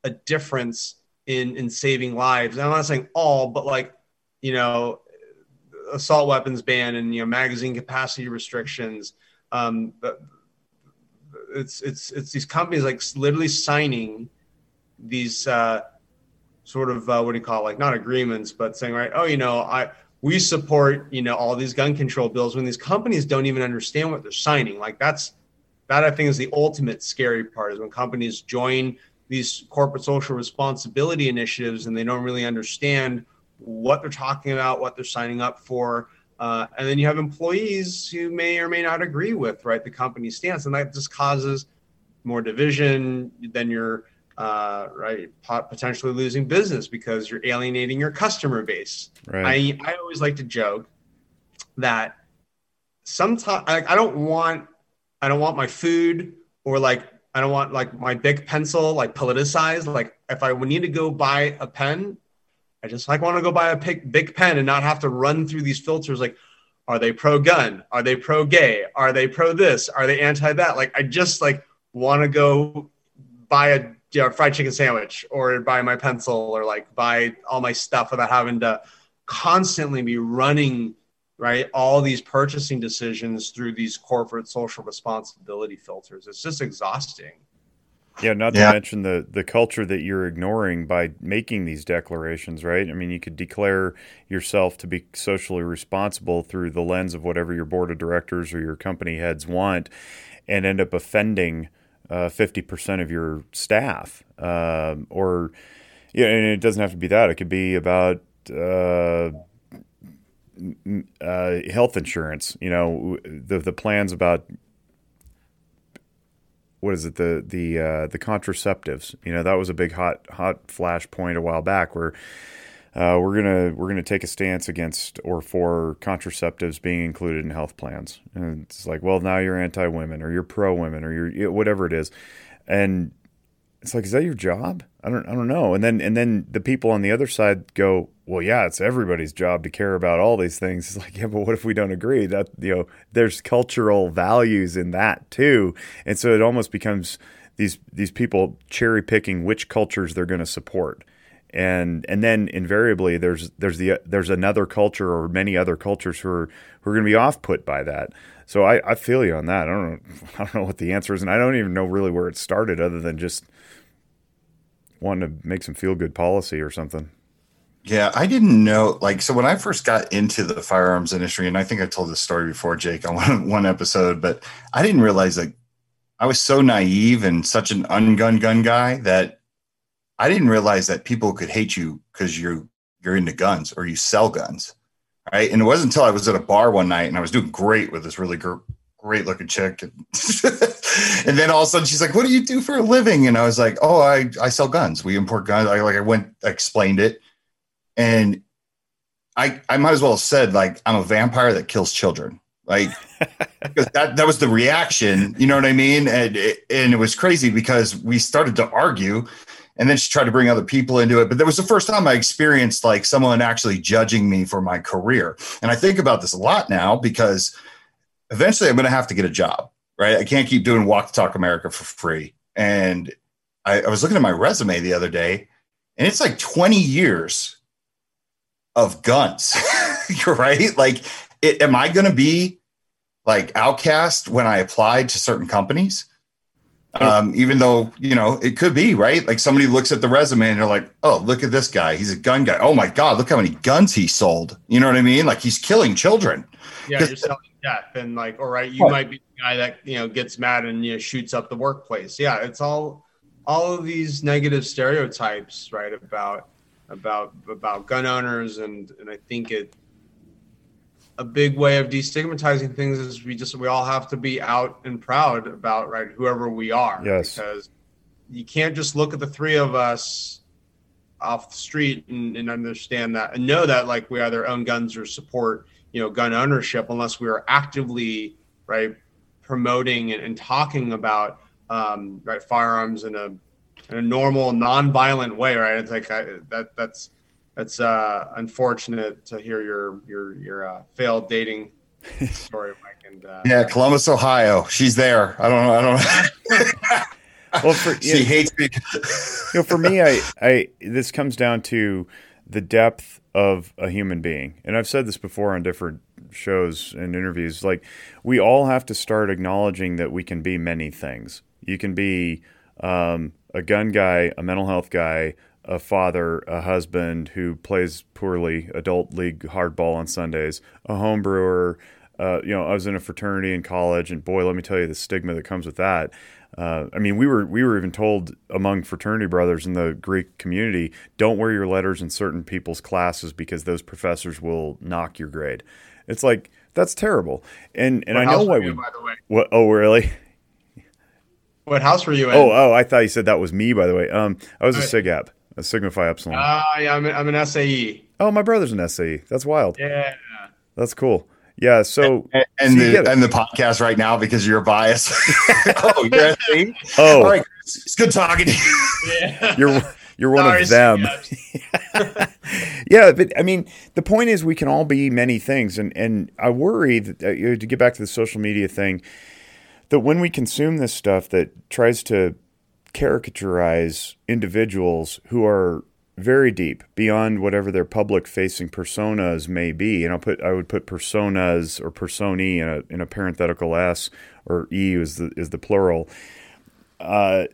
a difference in in saving lives. I'm not saying all but like you know assault weapons ban and you know magazine capacity restrictions um it's it's it's these companies like literally signing these uh, sort of uh, what do you call it? like not agreements, but saying right, oh, you know, I we support you know all these gun control bills when these companies don't even understand what they're signing. Like that's that I think is the ultimate scary part is when companies join these corporate social responsibility initiatives and they don't really understand what they're talking about, what they're signing up for. Uh, and then you have employees who may or may not agree with right the company stance, and that just causes more division. Then you're uh, right? Potentially losing business because you're alienating your customer base. Right. I, I always like to joke that sometimes I, I don't want I don't want my food or like I don't want like my Bic pencil like politicized. Like if I need to go buy a pen, I just like want to go buy a Bic, Bic pen and not have to run through these filters. Like, are they pro gun? Are they pro gay? Are they pro this? Are they anti that? Like, I just like want to go buy a you know, fried chicken sandwich or buy my pencil or like buy all my stuff without having to constantly be running right all these purchasing decisions through these corporate social responsibility filters it's just exhausting yeah not to yeah. mention the the culture that you're ignoring by making these declarations right i mean you could declare yourself to be socially responsible through the lens of whatever your board of directors or your company heads want and end up offending uh, fifty percent of your staff, uh, or yeah, and it doesn't have to be that. It could be about uh, uh, health insurance. You know, the the plans about what is it the the uh, the contraceptives. You know, that was a big hot hot flash point a while back where uh, we're gonna we're gonna take a stance against or for contraceptives being included in health plans. And it's like, well, now you're anti-women or you're pro-women or you're whatever it is, and it's like, is that your job? I don't I don't know. And then and then the people on the other side go, well, yeah, it's everybody's job to care about all these things. It's like, yeah, but what if we don't agree? That you know, there's cultural values in that too, and so it almost becomes these these people cherry picking which cultures they're going to support and and then invariably there's there's the there's another culture or many other cultures who are who are going to be off put by that. So I, I feel you on that. I don't know, [laughs] I don't know what the answer is, and I don't even know really where it started, other than just wanting to make some feel good policy or something. Yeah, I didn't know. Like, so when I first got into the firearms industry, and I think I told this story before, Jake, on [laughs] one, one episode, but I didn't realize that I was so naive and such an ungun gun guy that I didn't realize that people could hate you because you're you're into guns or you sell guns, right? And it wasn't until I was at a bar one night and I was doing great with this really gr- great looking chick, and, [laughs] and, then all of a sudden she's like, "What do you do for a living?" And I was like, "Oh, I I sell guns. We import guns." I like I went I explained it, and I I might as well have said like I'm a vampire that kills children. Like [laughs] because that that was the reaction, you know what I mean? And and it was crazy because we started to argue and then she tried to bring other people into it but that was the first time i experienced like someone actually judging me for my career and i think about this a lot now because eventually i'm going to have to get a job right i can't keep doing Walk the Talk America for free and I, I was looking at my resume the other day and it's like 20 years of guns [laughs] right like it, am i going to be like outcast when i applied to certain companies um, even though, you know, it could be, right? Like somebody looks at the resume and they're like, oh, look at this guy. He's a gun guy. Oh my God, look how many guns he sold. You know what I mean? Like he's killing children. Yeah, you're selling death. And like, all right, you what? might be the guy that, you know, gets mad and you know, shoots up the workplace. Yeah, it's all all of these negative stereotypes, right, about about about gun owners and and I think it a big way of destigmatizing things is we just we all have to be out and proud about right whoever we are. Yes. Because you can't just look at the three of us off the street and, and understand that and know that like we either own guns or support you know gun ownership unless we are actively right promoting and, and talking about um, right firearms in a in a normal non-violent way right it's like I, that that's that's uh, unfortunate to hear your your your uh, failed dating [laughs] story, Mike. And uh, yeah, Columbus, Ohio. She's there. I don't know. I don't know. well, for, [laughs] she hates me. you know, for me, I, I this comes down to the depth of a human being, and I've said this before on different shows and interviews. Like, we all have to start acknowledging that we can be many things. You can be um, a gun guy, a mental health guy, a father, a husband who plays poorly adult league hardball on Sundays, a home brewer. Uh, you know, I was in a fraternity in college, and boy, let me tell you the stigma that comes with that. Uh, I mean, we were we were even told among fraternity brothers in the Greek community, don't wear your letters in certain people's classes because those professors will knock your grade. It's like that's terrible, and and I know why you, we. What? Oh, really? What house were you in? Oh, oh, I thought you said that was me. By the way, um, I was a Sig Ep a Sigma Phi Epsilon. Ah, uh, yeah, I'm, I'm an SAE. Oh, my brother's an SAE. That's wild. Yeah, that's cool. Yeah, so and, and the and the podcast right now because you're biased. [laughs] oh, you're SAE. Oh, all right. It's good talking to you. Yeah. You're you're one Sorry, of them. [laughs] yeah, but I mean, the point is, we can all be many things, and and I worry that uh, to get back to the social media thing, that when we consume this stuff that tries to caricaturize individuals who are very deep beyond whatever their public facing personas may be and I'll put I would put personas or personae in a in a parenthetical s or e is the is the plural uh,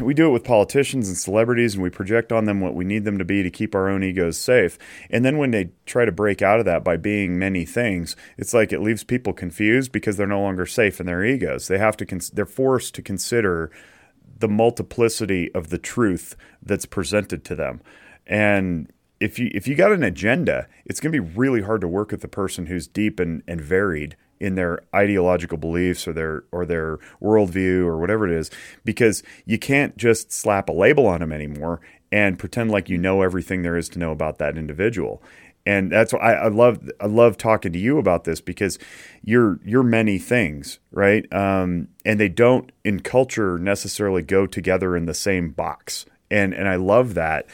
we do it with politicians and celebrities and we project on them what we need them to be to keep our own egos safe and then when they try to break out of that by being many things it's like it leaves people confused because they're no longer safe in their egos they have to cons- they're forced to consider the multiplicity of the truth that's presented to them. And if you if you got an agenda, it's going to be really hard to work with a person who's deep and, and varied in their ideological beliefs or their or their worldview or whatever it is, because you can't just slap a label on them anymore and pretend like you know everything there is to know about that individual. And that's why I, I, love I love talking to you about this because you're you're many things, right? Um, and they don't in culture necessarily go together in the same box, and and I love that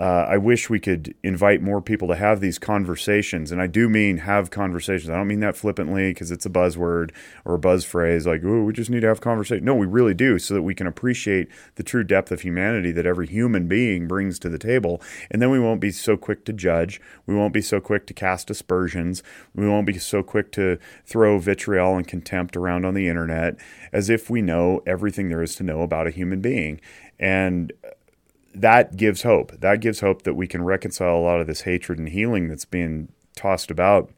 uh, I wish we could invite more people to have these conversations. And I do mean have conversations. I don't mean that flippantly because it's a buzzword or a buzz phrase like, oh, we just need to have conversation. No, we really do so that we can appreciate the true depth of humanity that every human being brings to the table. And then we won't be so quick to judge. We won't be so quick to cast aspersions. We won't be so quick to throw vitriol and contempt around on the internet as if we know everything there is to know about a human being. And that gives hope. That gives hope that we can reconcile a lot of this hatred and healing that's being tossed about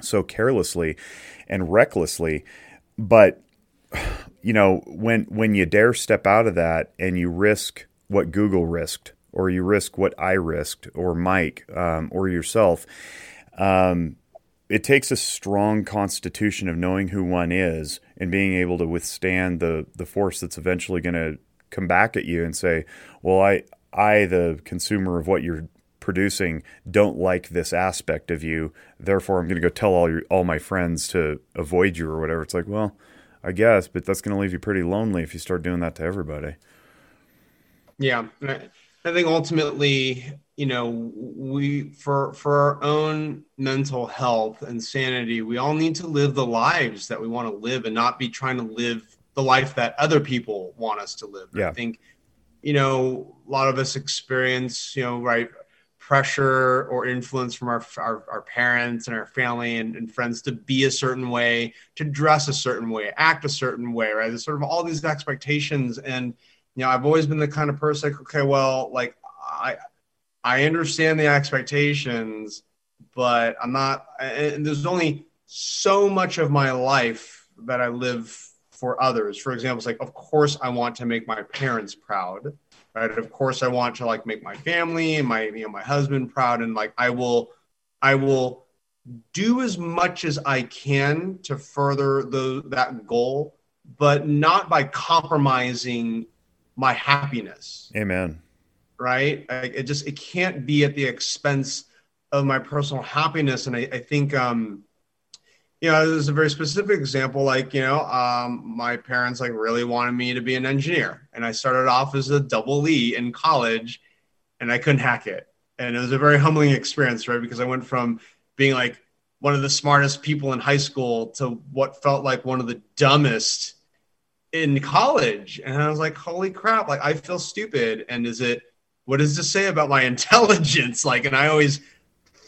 so carelessly and recklessly. But you know, when when you dare step out of that and you risk what Google risked, or you risk what I risked, or Mike, um, or yourself, um, it takes a strong constitution of knowing who one is and being able to withstand the the force that's eventually going to come back at you and say, "Well, I I the consumer of what you're producing don't like this aspect of you, therefore I'm going to go tell all your all my friends to avoid you or whatever." It's like, well, I guess, but that's going to leave you pretty lonely if you start doing that to everybody. Yeah, I think ultimately, you know, we for for our own mental health and sanity, we all need to live the lives that we want to live and not be trying to live the life that other people want us to live. Yeah. I think, you know, a lot of us experience, you know, right, pressure or influence from our, our, our parents and our family and, and, friends to be a certain way, to dress a certain way, act a certain way, right? There's sort of all these expectations. And, you know, I've always been the kind of person like, okay, well, like I, I understand the expectations, but I'm not, and there's only so much of my life that I live for others. For example, it's like, of course, I want to make my parents proud, right? Of course, I want to like make my family and my you know my husband proud, and like I will, I will do as much as I can to further the, that goal, but not by compromising my happiness. Amen. Right? I, it just it can't be at the expense of my personal happiness. And I, I think um, you know, there's a very specific example. Like, you know, um, my parents like really wanted me to be an engineer, and I started off as a double E in college, and I couldn't hack it. And it was a very humbling experience, right? Because I went from being like one of the smartest people in high school to what felt like one of the dumbest in college. And I was like, holy crap, like I feel stupid. And is it, what does this say about my [laughs] intelligence? Like, and I always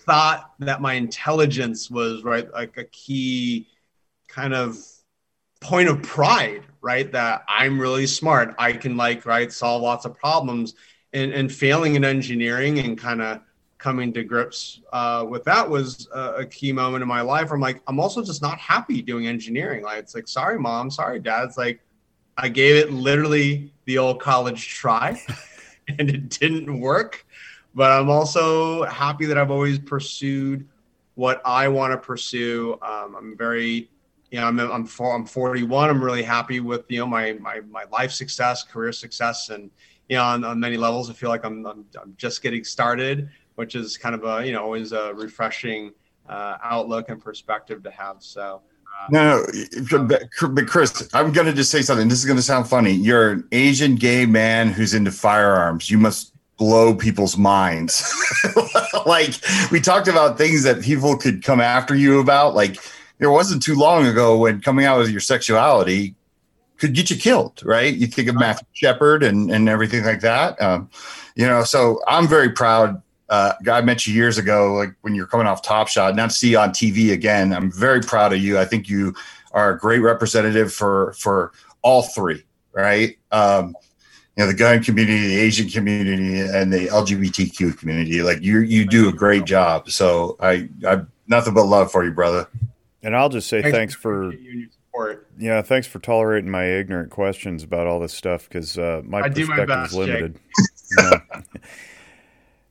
thought that my intelligence was right like a key kind of point of pride right that i'm really smart i can like right solve lots of problems. And, and failing in engineering and kind of coming to grips uh, with that was a, a, key moment in my life. I'm like i'm also just not happy doing engineering. Like it's like sorry mom sorry dad. It's like i gave it literally the old college try [laughs] and it didn't work but I'm also happy that I've always pursued what I want to pursue. Um, I'm very, you know, I'm I'm, I'm 41. I'm really happy with you know my my my life success, career success, and you know on, on many levels, I feel like I'm, I'm, I'm just getting started, which is kind of a you know always a refreshing uh, outlook and perspective to have. So. Uh, no, no, but Chris, I'm going to just say something. This is going to sound funny. You're an Asian gay man who's into firearms. You must blow people's minds. [laughs] like we talked about things that people could come after you about. Like there wasn't too long ago when coming out with your sexuality could get you killed, right? You think of Matthew Shepard and, and everything like that. Um, you know, so I'm very proud. Uh, I met you years ago, like when you're coming off Top Shot, now to see you on TV again. I'm very proud of you. I think you are a great representative for for all three, right? Um, you know the gun community, the Asian community, and the LGBTQ community. Like you, you do a great job. So I, I nothing but love for you, brother. And I'll just say thanks, thanks for yeah, thanks for tolerating my ignorant questions about all this stuff because uh, my I perspective my best, is limited. [laughs]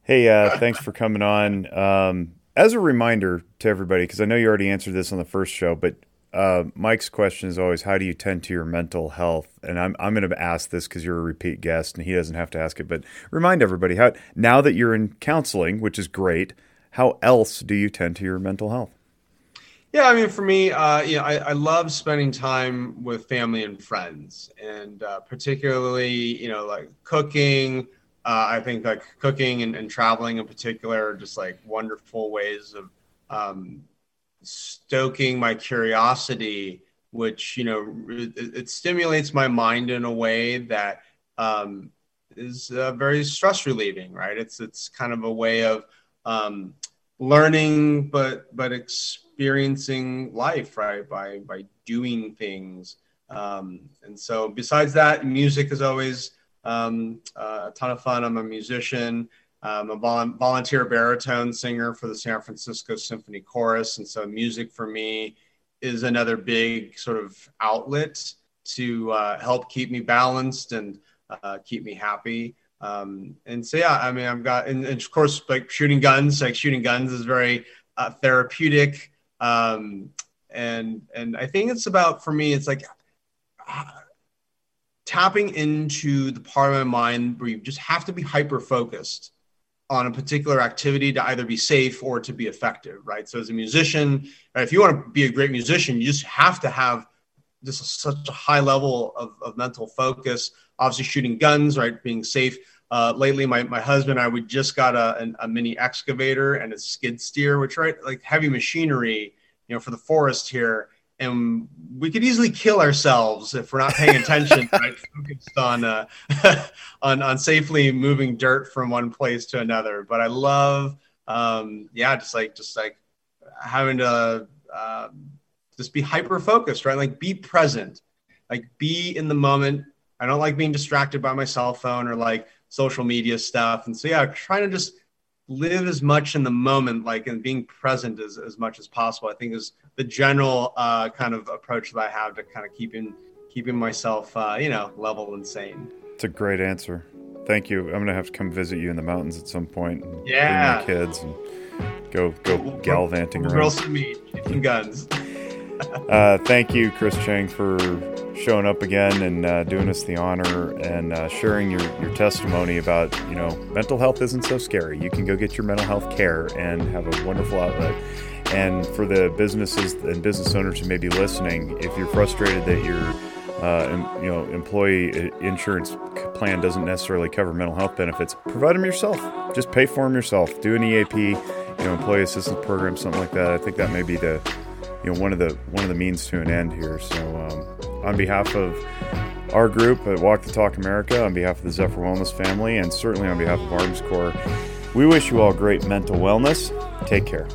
hey, uh, thanks for coming on. Um, as a reminder to everybody, because I know you already answered this on the first show, but uh, Mike's question is always, how do you tend to your mental health? And I'm, I'm going to ask this because you're a repeat guest and he doesn't have to ask it, but remind everybody how, now that you're in counseling, which is great, how else do you tend to your mental health? Yeah, I mean, for me, uh, you know, I, I, love spending time with family and friends, and uh, particularly, you know, like cooking. Uh, I think like cooking and, and, traveling in particular are just like wonderful ways of um, stoking my curiosity which you know it, it, stimulates my mind in a way that um, is uh, very stress relieving right? It's it's kind of a way of um, learning but but experiencing life right? By by doing things. Um, and so besides that music is always um, uh, a ton of fun. I'm a musician I'm a vol- volunteer baritone singer for the San Francisco Symphony Chorus. And so music for me is another big sort of outlet to uh, help keep me balanced and uh, keep me happy. Um, and so, yeah, I mean, I've got, and, and, of course, like shooting guns, like shooting guns is very uh, therapeutic. Um, and, and I think it's about, for me, it's like uh, tapping into the part of my mind where you just have to be hyper focused on a particular activity to either be safe or to be effective, right? So as a musician, if you want to be a great musician, you just have to have just such a high level of, of mental focus. Obviously, shooting guns, right? Being safe. Uh, lately, my, my husband and I, we just got a, a mini excavator and a skid steer, which right like heavy machinery, you know, for the forest here and we could easily kill ourselves if we're not paying attention, [laughs] right? Focused on uh, [laughs] on on safely moving dirt from one place to another. But I love, um, yeah, just like just like having to uh, just be hyper focused, right? Like be present, like be in the moment. I don't like being distracted by my cell phone or like social media stuff. And so yeah, trying to just live as much in the moment, like and being present as, as much as possible. I think is the general uh, kind of approach that I have to kind of keeping keeping myself, uh, you know, level and sane. It's a great answer. Thank you. I'm gonna have to come visit you in the mountains at some point. And yeah, bring my kids and Go go gallivanting we'll, we'll some meat, some guns. [laughs] uh, thank you, Chris Cheng, for showing up again and uh, doing us the honor and uh, sharing your, your testimony about you know mental health isn't so scary. You can go get your mental health care and have a wonderful outlet. And for the businesses and business owners who may be listening, if you're frustrated that your uh, you know employee uh, insurance plan doesn't necessarily cover mental health benefits, provide them yourself. Just pay for them yourself. Do an EAP, you know, employee assistance program, something like that. I think that may be the you know one of the one of the means to an end here. So um, on behalf of our group at Walk the Talk America, on behalf of the Zephyr Wellness family, and certainly on behalf of Arms Corps, we wish you all great mental wellness. Take care.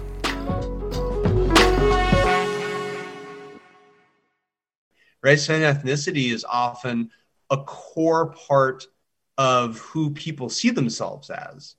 Race and ethnicity is often a core part of who people see themselves as.